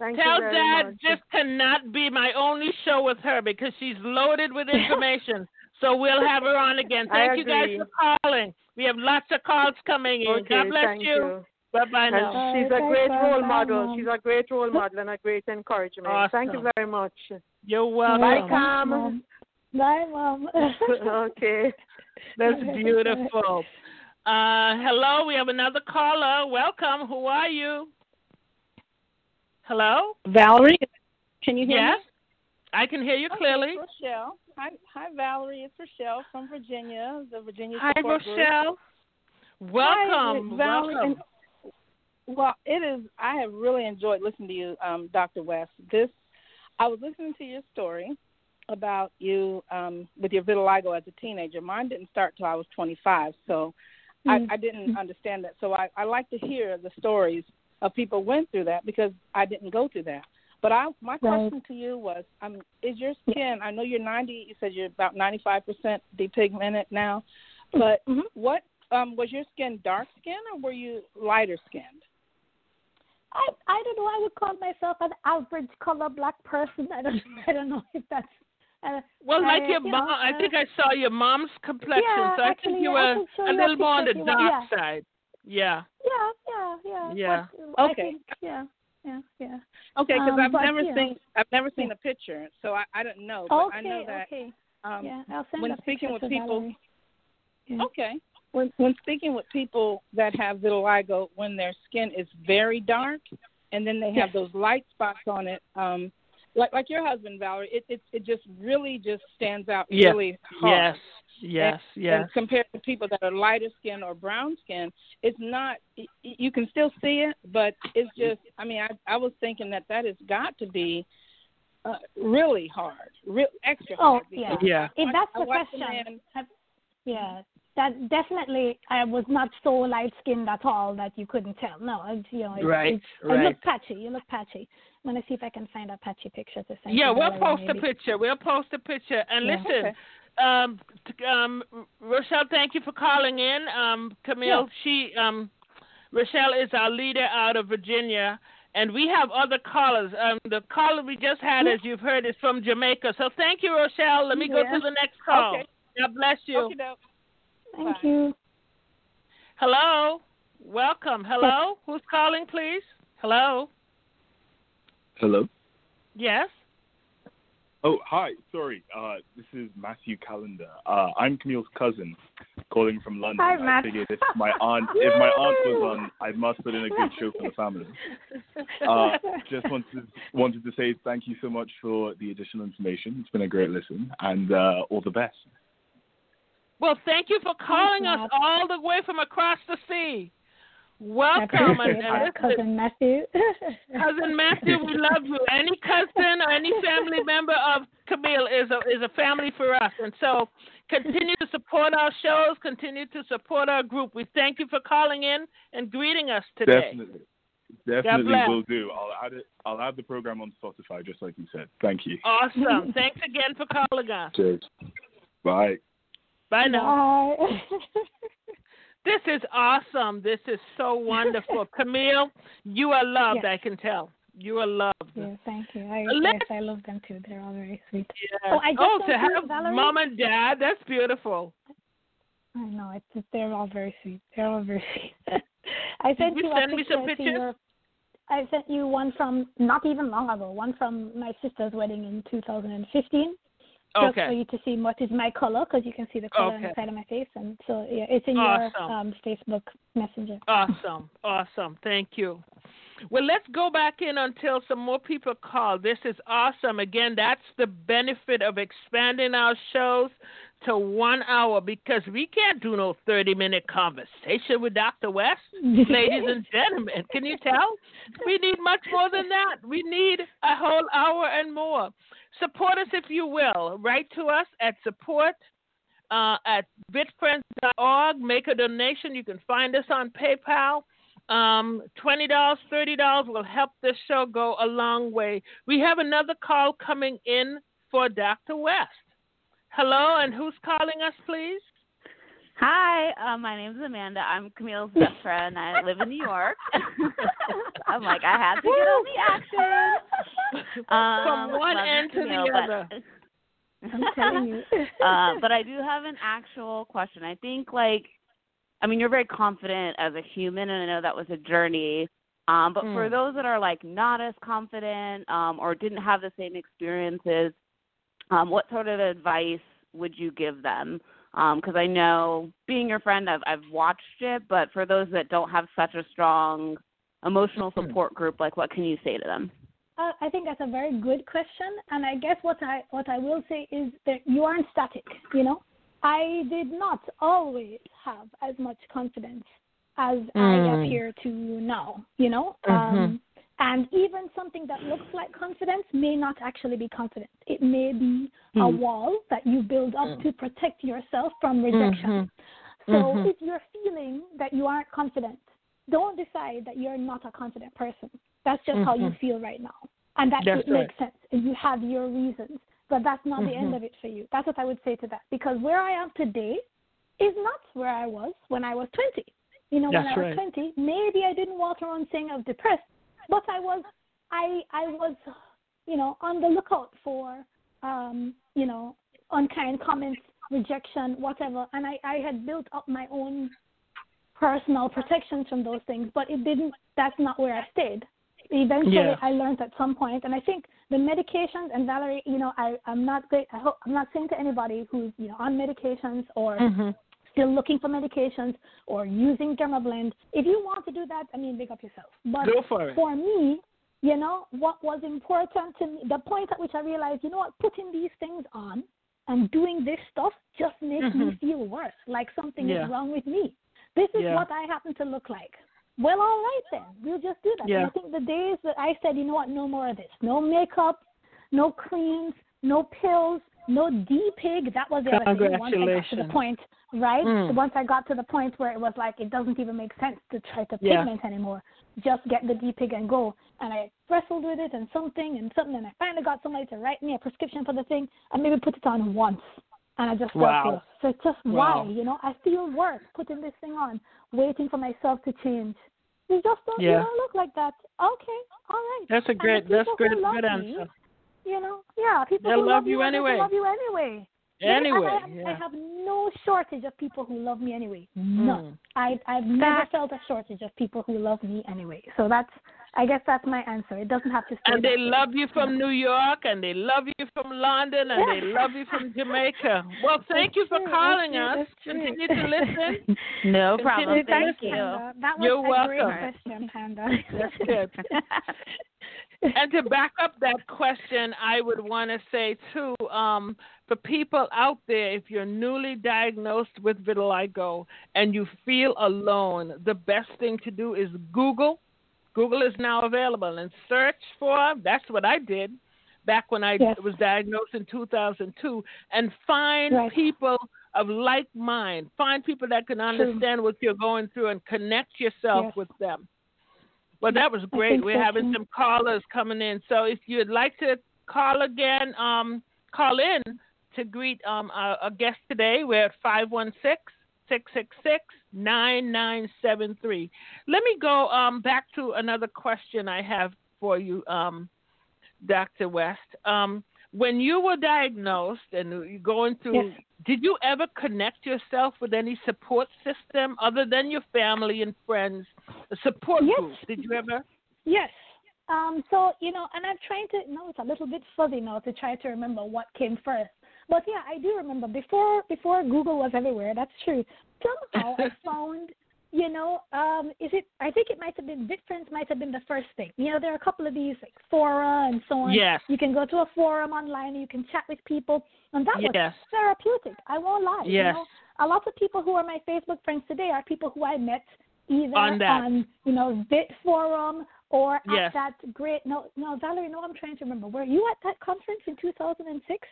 Thank Tell you very Dad much. this cannot be my only show with her because she's loaded with information. so we'll have her on again. Thank you guys for calling. We have lots of calls coming in. Okay, God bless thank you. Bye bye now. And she's a great bye, role bye, model. Mom. She's a great role model and a great encouragement. Thank you very much. You're welcome. Bye, Cam. Mom. Bye, Mom. okay. That's beautiful. Uh, hello, we have another caller. Welcome. Who are you? Hello? Valerie, can you hear Yes, me? Yes, I can hear you clearly. it's Rochelle. Hi, hi, Valerie. It's Rochelle from Virginia, the Virginia Hi, Support Group. Rochelle. Welcome. Hi, Valerie. Welcome. Well, it is. I have really enjoyed listening to you, um, Dr. West. This, I was listening to your story about you um, with your vitiligo as a teenager. Mine didn't start till I was 25, so Mm. I, I didn't understand that. So I, I like to hear the stories of people went through that because I didn't go through that. But I, my Right. question to you was, um, is your skin? I know you're 90. You said you're about 95 percent depigmented now, but Mhm. what um, was your skin? Dark skin or were you lighter skinned? I I don't know. I would call myself an average color black person. I don't I don't know if that's. Uh, Well, like I, your you mom, know, I uh, think I saw your mom's complexion, Yeah, so I actually, think you were a little more on the picture if you want. dark Yeah. side. Yeah. Yeah, yeah, yeah. Yeah. But, I Okay. think, yeah, yeah, yeah. Okay, because Um, I've but, never yeah. seen I've never seen a picture, so I, I don't know. But I know that okay. um, yeah, I'll send when speaking with people- Yeah. Okay. When when speaking with people that have vitiligo, when their skin is very dark, and then they have those light spots on it, um, like like your husband Valerie, it it it just really just stands out Yeah. really hard. Yes. Yes. Yes. And compared to people that are lighter skin or brown skin, it's not. y- y- You can still see it, but it's just. I mean, I I was thinking that that has got to be uh, really hard, real extra Oh, hard. yeah. Yeah. If that's I the watched question, man- yeah, that definitely I was not so light skinned at all that you couldn't tell. No, I, you know, it, Right, it, right. You look patchy. You look patchy. I'm gonna see if I can find a patchy picture to send. Yeah, we'll Valerie, post a picture. We'll post a picture. And Yeah. listen, Okay. um, um, Rochelle, thank you for calling in. Um, Camille, she, um, Rochelle is our leader out of Virginia, and we have other callers. Um, the caller we just had, as you've heard, is from Jamaica. So thank you, Rochelle. Let me go to the next call. Okay. God bless you. Okay, doke. Thank Bye. you. Hello, welcome. Hello, who's calling, please? Hello. Hello. Yes. Oh, hi. Sorry. Uh, this is Matthew Callender. Uh, I'm Camille's cousin, calling from London. Hi, I figured if my aunt, if my aunt was on, I must put in a good show for the family. Uh, just wanted to, wanted to say thank you so much for the additional information. It's been a great listen, and uh, all the best. Well, thank you for calling us Matt. all the way from across the sea. Welcome, and, appreciate and that, listen, cousin Matthew. cousin Matthew, we love you. Any cousin or any family member of Camille is a is a family for us, and so continue to support our shows. Continue to support our group. We thank you for calling in and greeting us today. Definitely, definitely bless. will do. I'll add it. I'll add the program on Spotify, just like you said. Thank you. Awesome. Thanks again for calling us. Cheers. Bye. Bye now. Bye. This is awesome. This is so wonderful. Camille, you are loved, Yes. I can tell. You are loved. yeah, thank you. I, yes, I love them too. They're all very sweet. Yes. Oh, I just oh, to have Valerie. mom and dad, that's beautiful. I know it's they're all very sweet. They're all very sweet. I sent you you a send me some pictures? your. I sent you one from not even long ago. One from my sister's wedding in 2015. Just for you to see what is my color, because you can see the color on Okay. the side of my face, and so yeah, it's in Awesome. your um, Facebook Messenger. Awesome. Awesome. Thank you. Well, let's go back in until some more people call. This is awesome. Again, that's the benefit of expanding our shows to one hour because we can't do no 30 minute conversation with Dr. West. Ladies and gentlemen, can you tell? We need much more than that. We need a whole hour and more. Support us if you will. Write to us at support uh, at vitfriends.org. Make a donation. You can find us on PayPal. Um, $20, $30 will help this show go a long way. We have another call coming in for Dr. West. Hello, and who's calling us, please? Hi, uh, my is Amanda. I'm Camille's best friend. I live in New York. I'm like, I have to get on the action. Um, From one end to the Camille, other. But, I'm telling you. uh, but I do have an actual question. I think like I mean, you're very confident as a human, and I know that was a journey. Um, but for Mm. those that are like not as confident um, or didn't have the same experiences, um, what sort of advice would you give them? Because I know, being your friend, I've I've watched it, but for those that don't have such a strong emotional Mhm. support group, like what can you say to them? Uh, I think that's a very good question, and I guess what I what I will say is that you aren't static. You know, I did not always have as much confidence as I Mm. appear to now. You know, Mhm. um, and even something that looks like confidence may not actually be confidence. It may be a Mm. wall that you build up Mm. to protect yourself from rejection. Mhm. So Mhm. if you're feeling that you aren't confident, don't decide that you're not a confident person. That's just how you Mhm. feel right now. And that That's it makes sense. And you have your reasons. But that's not the end Mhm. of it for you. That's what I would say to that. Because where I am today is not where I was when I was 20. You know, when I was right. 20, maybe I didn't walk around saying I was depressed, but I was, I, I was, you know, on the lookout for, um, you know, unkind comments, rejection, whatever. And I, I had built up my own personal protections from those things, but it didn't. That's not where I stayed. Eventually, Yeah. I learned at some point, and I think the medications and Valerie, you know, I, I'm not great. I hope I'm not saying to anybody who's you know on medications or Mhm. Still looking for medications or using Dermablend. If you want to do that, I mean, big up yourself. But Go for it. for me, you know, what was important to me, the point at which I realized, you know what, putting these things on and doing this stuff just makes me Mhm. feel worse, like something Yeah. is wrong with me. This is Yeah. what I happen to look like. Well, all right then, we'll just do that. Yeah. I think the days that I said, you know what, no more of this, no makeup, no creams, no pills, no D-pig, that was the other thing. Once I got to the point, right? Mm. Once I got to the point where it was like, it doesn't even make sense to try to Yeah. pigment anymore. Just get the D-pig and go. And I wrestled with it and something and something, and I finally got somebody to write me a prescription for the thing and maybe put it on once. And I just felt Wow. So it's just Wow. why, you know, I feel worse putting this thing on, waiting for myself to change. You just don't, Yeah. you don't look like that. Okay, all right. That's a great. That's great. Good answer. You know, yeah, people They'll who love you, you are going to anyway. love you anyway. Anyway, I, yeah. I have no shortage of people who love me anyway. None. Mm. I I've never felt a shortage of people who love me anyway. So that's I guess that's my answer. It doesn't have to stay. And they that way. love you from New York, and they love you from London, and they love you from Jamaica. Well, thank you for true, calling that's us. true. Continue to listen. No Continue problem. to Thank listen. you. Panda. That was You're a great question, Panda. That's good. and to back up that question, I would want to say too, um, for people out there, if you're newly diagnosed with vitiligo and you feel alone, the best thing to do is Google. Google is now available and search for. That's what I did back when I Yes. was diagnosed in 2002, and find Right. people of like mind. Find people that can understand what you're going through and connect yourself Yes. with them. Well, that was great. We're having some callers coming in. So if you'd like to call again, um, call in to greet um, our, our guest today. We're at 516 666 9973. Let me go um, back to another question I have for you, um, Dr. West. Um, when you were diagnosed and you're going through, Yes. did you ever connect yourself with any support system other than your family and friends? A support Yes. group? Did you ever? Yes. Um, so, you know, and I'm trying to, no, it's a little bit fuzzy now to try to remember what came first. But yeah, I do remember before before Google was everywhere. That's true. Somehow I found, you know, um, is it? I think it might have been VitFriends might have been the first thing. You know, there are a couple of these like fora and so on. Yes. You can go to a forum online and you can chat with people, and that was Yes. therapeutic. I won't lie. You Yes. know, a lot of people who are my Facebook friends today are people who I met either On that. you know Vit Forum or Yes. at that great no no Valerie no I'm trying to remember were you at that conference in 2006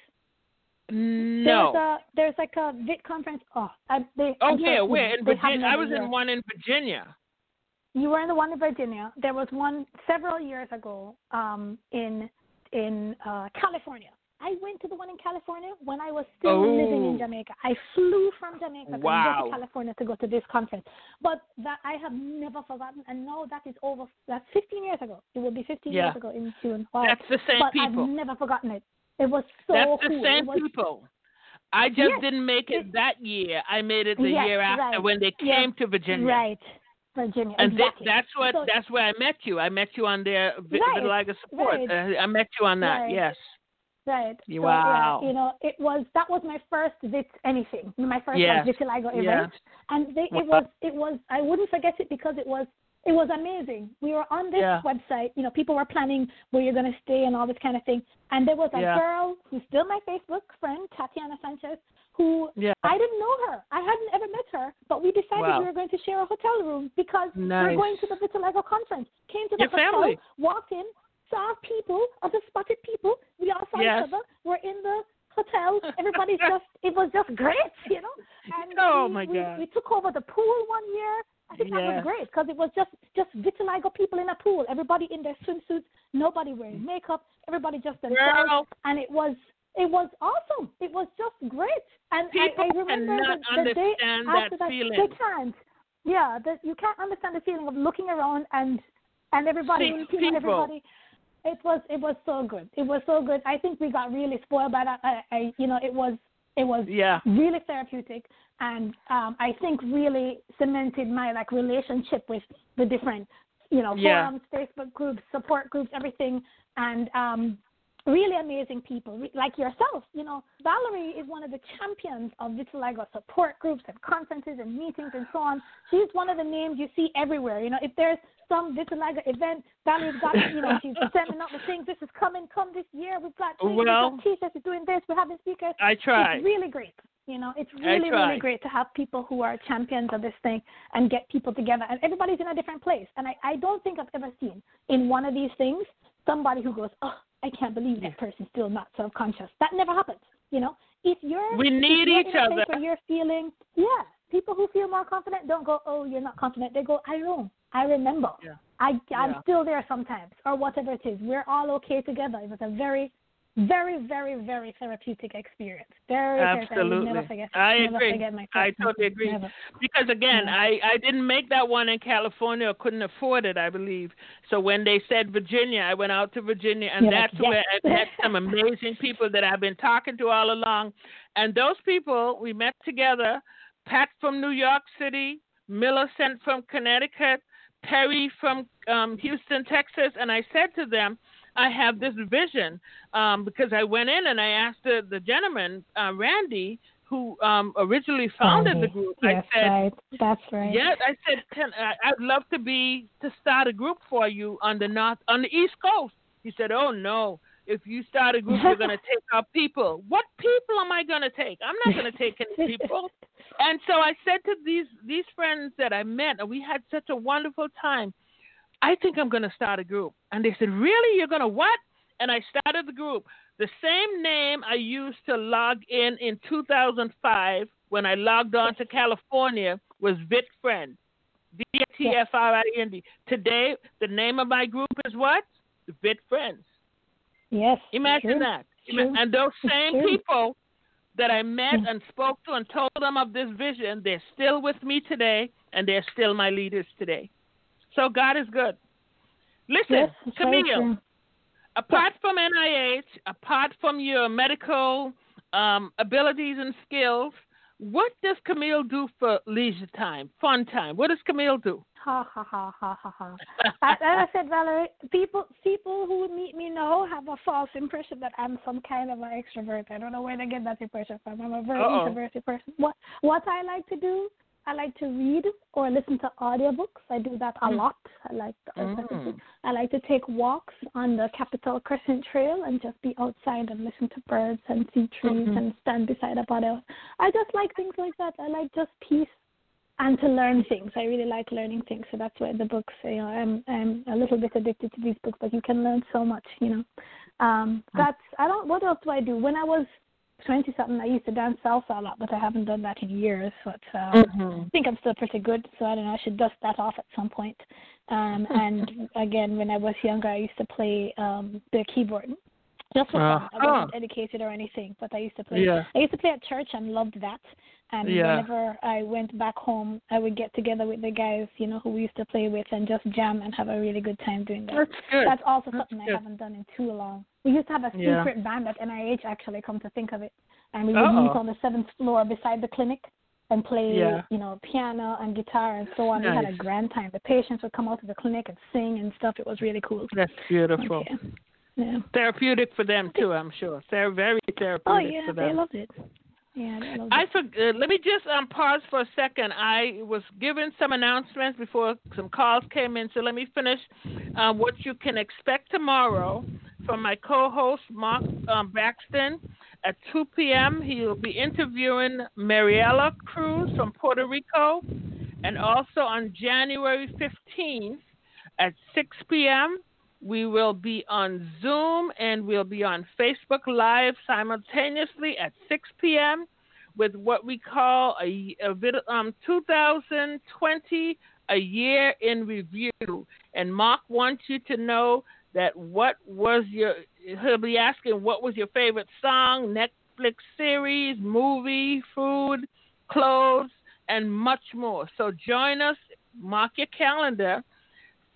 No. there's a there's like a Vit conference oh I, they Oh, I'm where? In Virginia? I was year. in one in Virginia. you were in the one in Virginia there was one several years ago um in in uh California I went to the one in California when I was still living Oh. in Jamaica. I flew from Jamaica to Wow. to California to go to this conference. But that I have never forgotten, and now that is over. That's 15 years ago. It will be 15 Yeah. years ago in June. Wow. That's the same but people. I've never forgotten it. It was so That's the cool. same was, people. I just Yes. didn't make it that year. I made it the Yes, year after right. when they Yes. came to Virginia. Right. Virginia. And exactly. that's what So- that's where I met you. I met you on their Right, vitiligo support. right. Uh, I met you on that. Right. Yes. Right. You- So, wow. Yeah, you know, it was that was my first vit anything. My first Yes. like, vitiligo event, Yes. and they, Wow. it was it was I wouldn't forget it because it was it was amazing. We were on this Yeah. website. You know, people were planning where you're going to stay and all this kind of thing. And there was a Yeah. girl who's still my Facebook friend, Tatiana Sanchez, who Yeah. I didn't know her. I hadn't ever met her, but we decided Wow. we were going to share a hotel room because Nice. we're going to the vitiligo conference. Came to the Your hotel, family. walked in, saw people, other spotted people. We all saw Yes. each other. We're in the hotel. Everybody's just, it was just great, you know. And Oh, we, my we, God. We took over the pool one year. I think that was great because it was just just vitiligo people in a pool. Everybody in their swimsuits, nobody wearing makeup, everybody just themselves, Girl. and it was it was awesome. It was just great. And People I, I remember the, the day understand after that feeling. They can't. Yeah, the, you can't understand the feeling of looking around and and everybody, Seeing you know, people. everybody. It was it was so good. It was so good. I think we got really spoiled by that. I, I you know, it was it was Yeah. really therapeutic and um I think really cemented my like relationship with the different you know Yeah. forums, Facebook groups, support groups, everything and um really amazing people re- like yourself. You know, Valerie is one of the champions of vitiligo support groups and conferences and meetings and so on. She's one of the names you see everywhere. You know, if there's some vitiligo event, Valerie's got you know she's sending out the things. This is coming, come this year. We've got things, we've got t-shirts. We're doing this. We're having speakers. I try. It's really great. You know, it's really, really great to have people who are champions of this thing and get people together. And everybody's in a different place. And I, I don't think I've ever seen in one of these things somebody who goes, oh, I can't believe that person's still not self conscious. That never happens. You know, if you're We need you're each other. Where you're feeling, yeah. People who feel more confident don't go, oh, you're not confident. They go, I know, I remember. Yeah. I I'm Yeah. still there sometimes, or whatever it is. We're all okay together. It was a very, very, very, very therapeutic experience. Very, very I Absolutely. never forget. I never agree. Forget my I totally agree. Never. Because again, Yeah. I I didn't make that one in California or couldn't afford it, I believe. So when they said Virginia, I went out to Virginia, and You're like, that's where yes. I met some amazing people that I've been talking to all along. And those people we met together. Pat from New York City, Millicent from Connecticut, Perry from um, Houston, Texas, and I said to them, I have this vision um, because I went in and I asked the, the gentleman, uh, Randy, who um, originally founded the group. Yes, I said, right. That's right. yeah, I said, Can, I, I'd love to be to start a group for you on the north on the East Coast. He said, Oh no, if you start a group, you're going to take our people. What people am I going to take? I'm not going to take any people. And so I said to these these friends that I met, and we had such a wonderful time. I think I'm going to start a group. And they said, Really? You're going to what? And I started the group. The same name I used to log in in 2005 when I logged on to California was VitFriend. V I T F R I N D. Today, the name of my group is what? Vit Friends. Yes. Imagine true. that. True. And those same true. people that I met and spoke to and told them of this vision, they're still with me today, and they're still my leaders today. So God is good. Listen, Yes, Camille, apart from NIH, apart from your medical um, abilities and skills, what does Camille do for leisure time, fun time? What does Camille do? Ha ha ha ha ha ha. As I said, Valerie, people people who meet me now have a false impression that I'm some kind of an extrovert. I don't know where they get that impression from. I'm a very Uh-oh. introverted person. What what I like to do, I like to read or listen to audiobooks. I do that a Mm. lot. I like to, Mm. I like to take walks on the Capitol Crescent Trail and just be outside and listen to birds and see trees Mhm. and stand beside a bottle. I just like things like that. I like just peace and to learn things. I really like learning things, so that's why the books. You know, I'm I'm a little bit addicted to these books, but you can learn so much. You know, um, that's I don't. What else do I do? When I was twenty something, I used to dance salsa a lot, but I haven't done that in years. But uh, Mm-hmm. I think I'm still pretty good, so I don't know. I should dust that off at some point. Um, and again, when I was younger, I used to play um, the keyboard. Just for fun. I wasn't educated or anything, but I used to play. Yeah. I used to play at church and loved that. And Yeah. whenever I went back home, I would get together with the guys, you know, who we used to play with, and just jam and have a really good time doing that. That's good. That's also That's something good. I haven't done in too long. We used to have a Yeah. secret band at NIH, actually, come to think of it. and we would Uh-oh. meet on the seventh floor beside the clinic and play, Yeah. you know, piano and guitar and so on. We had a grand time. The patients would come out to the clinic and sing and stuff. It was really cool. That's beautiful. Yeah. Yeah. Therapeutic for them too, I'm sure. They're very therapeutic Oh yeah, for they them. loved it. Yeah, they loved I it. for, uh, let me just um, pause for a second. I was given some announcements before some calls came in, so let me finish uh, what you can expect tomorrow from my co-host Mark um, Baxton at 2 p.m. He will be interviewing Mariela Cruz from Puerto Rico, and also on January 15th at 6 p.m. We will be on Zoom and we'll be on Facebook Live simultaneously at 6 p.m. with what we call a, a um, 2020 a year in review. And Mark wants you to know that what was your he'll be asking what was your favorite song, Netflix series, movie, food, clothes, and much more. So join us, mark your calendar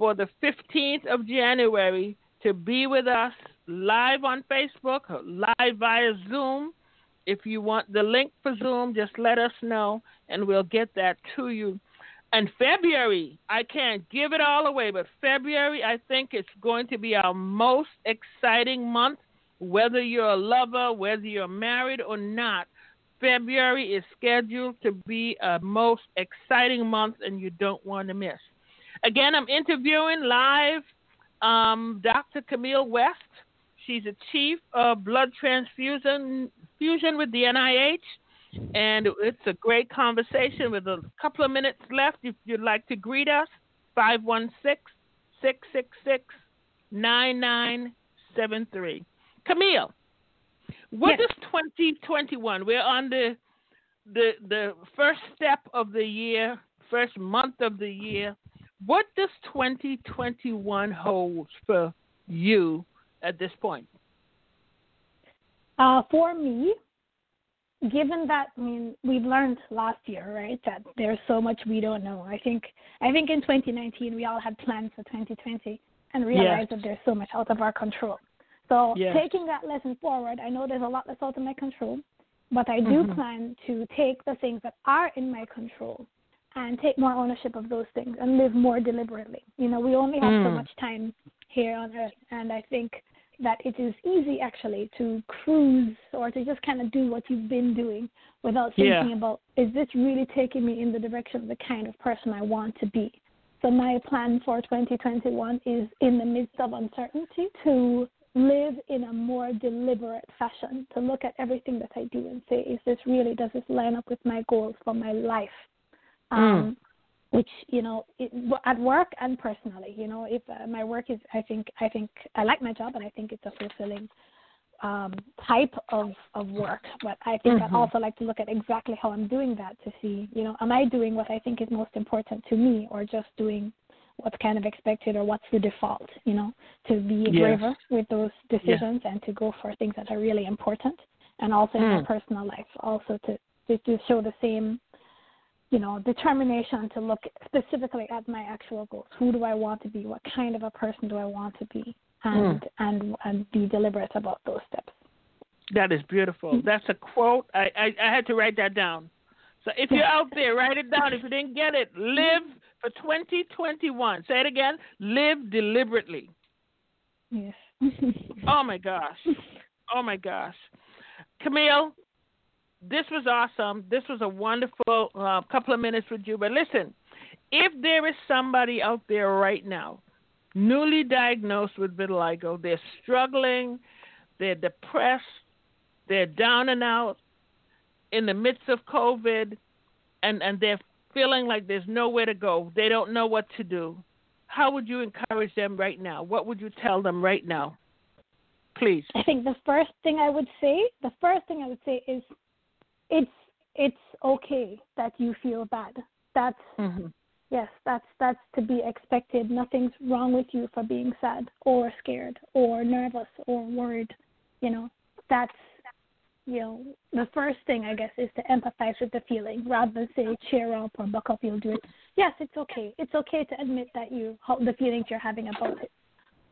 for the 15th of January to be with us live on Facebook, live via Zoom. If you want the link for Zoom, just let us know and we'll get that to you. And February, I can't give it all away, but February, I think it's going to be our most exciting month, whether you're a lover, whether you're married or not. February is scheduled to be a most exciting month, and you don't want to miss. Again, I'm interviewing live um, Dr. Camille West. She's a chief of blood transfusion fusion with the NIH, and it's a great conversation with a couple of minutes left. If you'd like to greet us, 516 666 9973. Camille, what Yes. is 2021? We're on the the the first step of the year, first month of the year. What does 2021 hold for you at this point? Uh, for me, given that I mean we've learned last year, right, that there's so much we don't know. I think I think in 2019 we all had plans for 2020 and realized that there's so much out of our control. So Yes. taking that lesson forward, I know there's a lot that's out of my control, but I do Mhm. plan to take the things that are in my control and take more ownership of those things and live more deliberately. You know, we only have so Mm. much time here on earth, and I think that it is easy actually to cruise or to just kind of do what you've been doing without Yeah. thinking about is this really taking me in the direction of the kind of person I want to be. So my plan for 2021 is in the midst of uncertainty to live in a more deliberate fashion, to look at everything that I do and say, is this really, does this line up with my goals for my life? Um, which you know it, at work and personally you know if uh, my work is i think i think i like my job and i think it's a fulfilling um type of of work but i think Mhm. i'd also like to look at exactly how i'm doing that to see you know am i doing what i think is most important to me or just doing what's kind of expected or what's the default you know to be Yes. braver with those decisions and to go for things that are really important and also in my Mm. personal life also to to, to show the same you know, determination to look specifically at my actual goals. Who do I want to be? What kind of a person do I want to be? Hmm. And and and be deliberate about those steps. That is beautiful. Mm. That's a quote. I, I, I had to write that down. So if you're out there, write it down. If you didn't get it, live for 2021. Say it again. Live deliberately. Yes. Oh my gosh. Oh my gosh. Camille, this was awesome. This was a wonderful uh, couple of minutes with you. But listen, if there is somebody out there right now, newly diagnosed with vitiligo, they're struggling, they're depressed, they're down and out in the midst of COVID, and, and they're feeling like there's nowhere to go, they don't know what to do. How would you encourage them right now? What would you tell them right now? Please. I think the first thing I would say, the first thing I would say is, it's it's okay that you feel bad. That's Mm-hmm. yes, that's that's to be expected. Nothing's wrong with you for being sad or scared or nervous or worried. You know, that's you know the first thing I guess is to empathize with the feeling rather than say cheer up or buck up, you'll do it. Yes, it's okay. It's okay to admit that you the feelings you're having about it.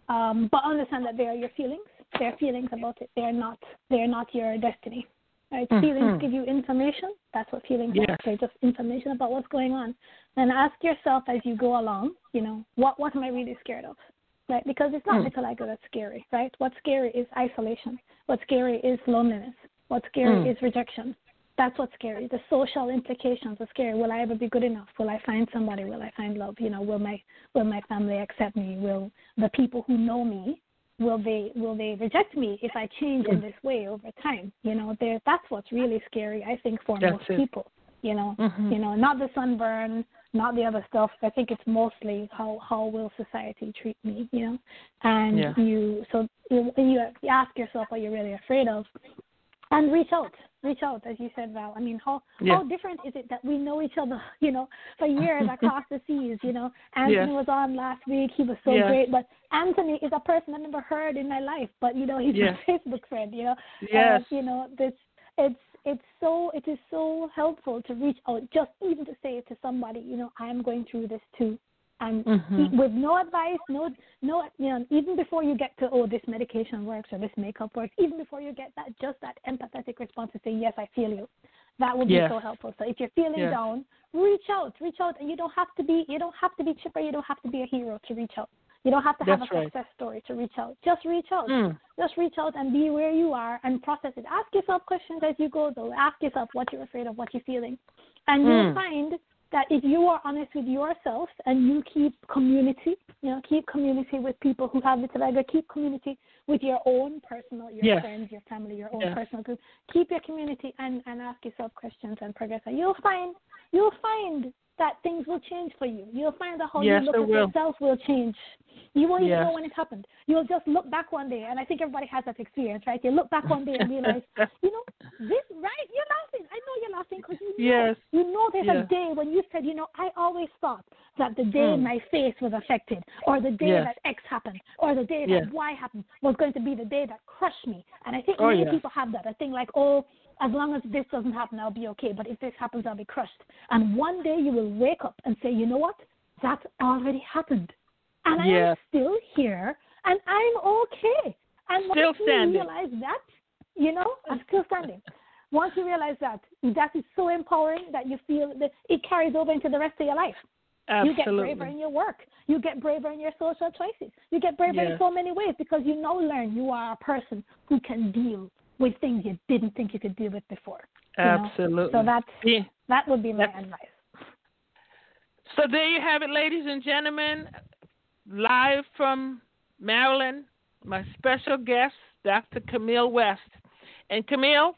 Um, but understand that they are your feelings. They're feelings about it. They're not. They're not your destiny. Right? Mhm. Feelings give you information. That's what feelings Yes. are. They're just information about what's going on. And ask yourself as you go along, you know, what what am I really scared of? Right? Because it's not Mm. vitiligo that's scary, right? What's scary is isolation. What's scary is loneliness. What's scary Mm. is rejection. That's what's scary. The social implications are scary. Will I ever be good enough? Will I find somebody? Will I find love? You know, will my will my family accept me? Will the people who know me will they will they reject me if I change in this way over time? You know, there that's what's really scary. I think for That's most it. people. You know, Mhm. you know, not the sunburn, not the other stuff. I think it's mostly how how will society treat me? You know, and Yeah. you so you, you ask yourself what you're really afraid of, and reach out reach out as you said val i mean how Yeah. how different is it that we know each other you know for years across the seas you know anthony Yes. was on last week he was so Yes. great but anthony is a person i never heard in my life but you know he's my facebook friend you know Yes. uh, you know this it's it's so it is so helpful to reach out just even to say to somebody you know i'm going through this too and Mhm. with no advice, no, no, you know, even before you get to oh this medication works or this makeup works, even before you get that, just that empathetic response to say yes, I feel you, that would Yes. be so helpful. So if you're feeling Yes. down, reach out, reach out, and you don't have to be, you don't have to be chipper, you don't have to be a hero to reach out. You don't have to have That's a right. success story to reach out. Just reach out. Mm. Just reach out and be where you are and process it. Ask yourself questions as you go, though. Ask yourself what you're afraid of, what you're feeling. And you'll Mm. find that if you are honest with yourself and you keep community, you know, keep community with people who have the vitiligo, keep community with your own personal, your Yes. friends, your family, your own Yes. personal group. Keep your community and, and ask yourself questions and progress. And you'll find you'll find that things will change for you. You'll find that how Yes, you look at will. yourself will change. You won't even Yes. know when it happened. You'll just look back one day, and I think everybody has that experience, right? You look back one day and realize, you know, this right? You're laughing. I know you're laughing because you know, Yes. you know there's a day when you said, you know, I always thought that the day Mm. my face was affected, or the day Yes. that X happened, or the day that Yes. Y happened was going to be the day that crushed me. And I think Oh, many yes. people have that. I think like, oh, as long as this doesn't happen, I'll be okay. But if this happens, I'll be crushed. And one day you will wake up and say, you know what? That already happened. And I am still here, and I'm okay. And Still once standing. you realize that, you know, I'm still standing. Once you realize that, that is so empowering that you feel that it carries over into the rest of your life. Absolutely. You get braver in your work. You get braver in your social choices. You get braver in so many ways because you now learn you are a person who can deal with things you didn't think you could deal with before. you know? Absolutely. So that Yeah. that would be my That's- advice. So there you have it, ladies and gentlemen, live from Maryland, my special guest, Dr. Camille West. And Camille,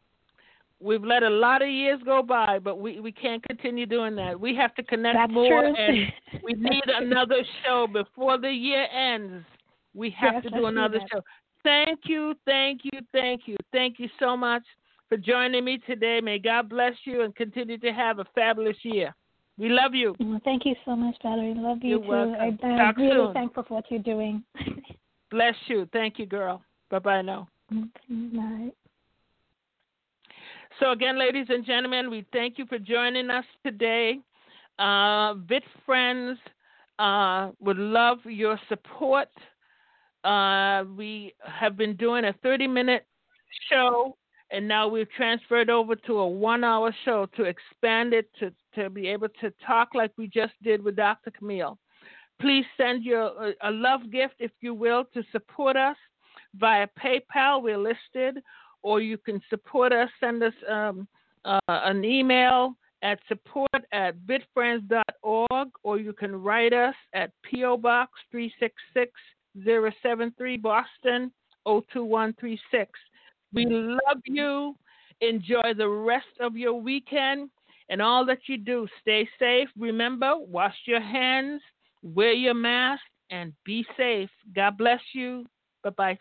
we've let a lot of years go by, but we, we can't continue doing that. We have to connect That's more, true. and we need another show before the year ends. We have Yes, to do another show. Thank you, thank you, thank you, thank you so much for joining me today. May God bless you and continue to have a fabulous year. We love you. Well, thank you so much, Valerie. Love you You're too. welcome. I, I'm Talk really soon. thankful for what you're doing. Bless you. Thank you, girl. Bye bye now. Bye. So, again, ladies and gentlemen, we thank you for joining us today. Uh, Vit Friends uh, would love your support. Uh, we have been doing a 30 minute show, and now we've transferred over to a one hour show to expand it to, to be able to talk like we just did with Dr. Camille. Please send your a love gift, if you will, to support us via PayPal. We're listed, or you can support us. Send us um, uh, an email at support at vitfriends.org, or you can write us at PO Box 366073, Boston 02136. We love you. Enjoy the rest of your weekend and all that you do. Stay safe. Remember, wash your hands, wear your mask, and be safe. God bless you. Bye bye.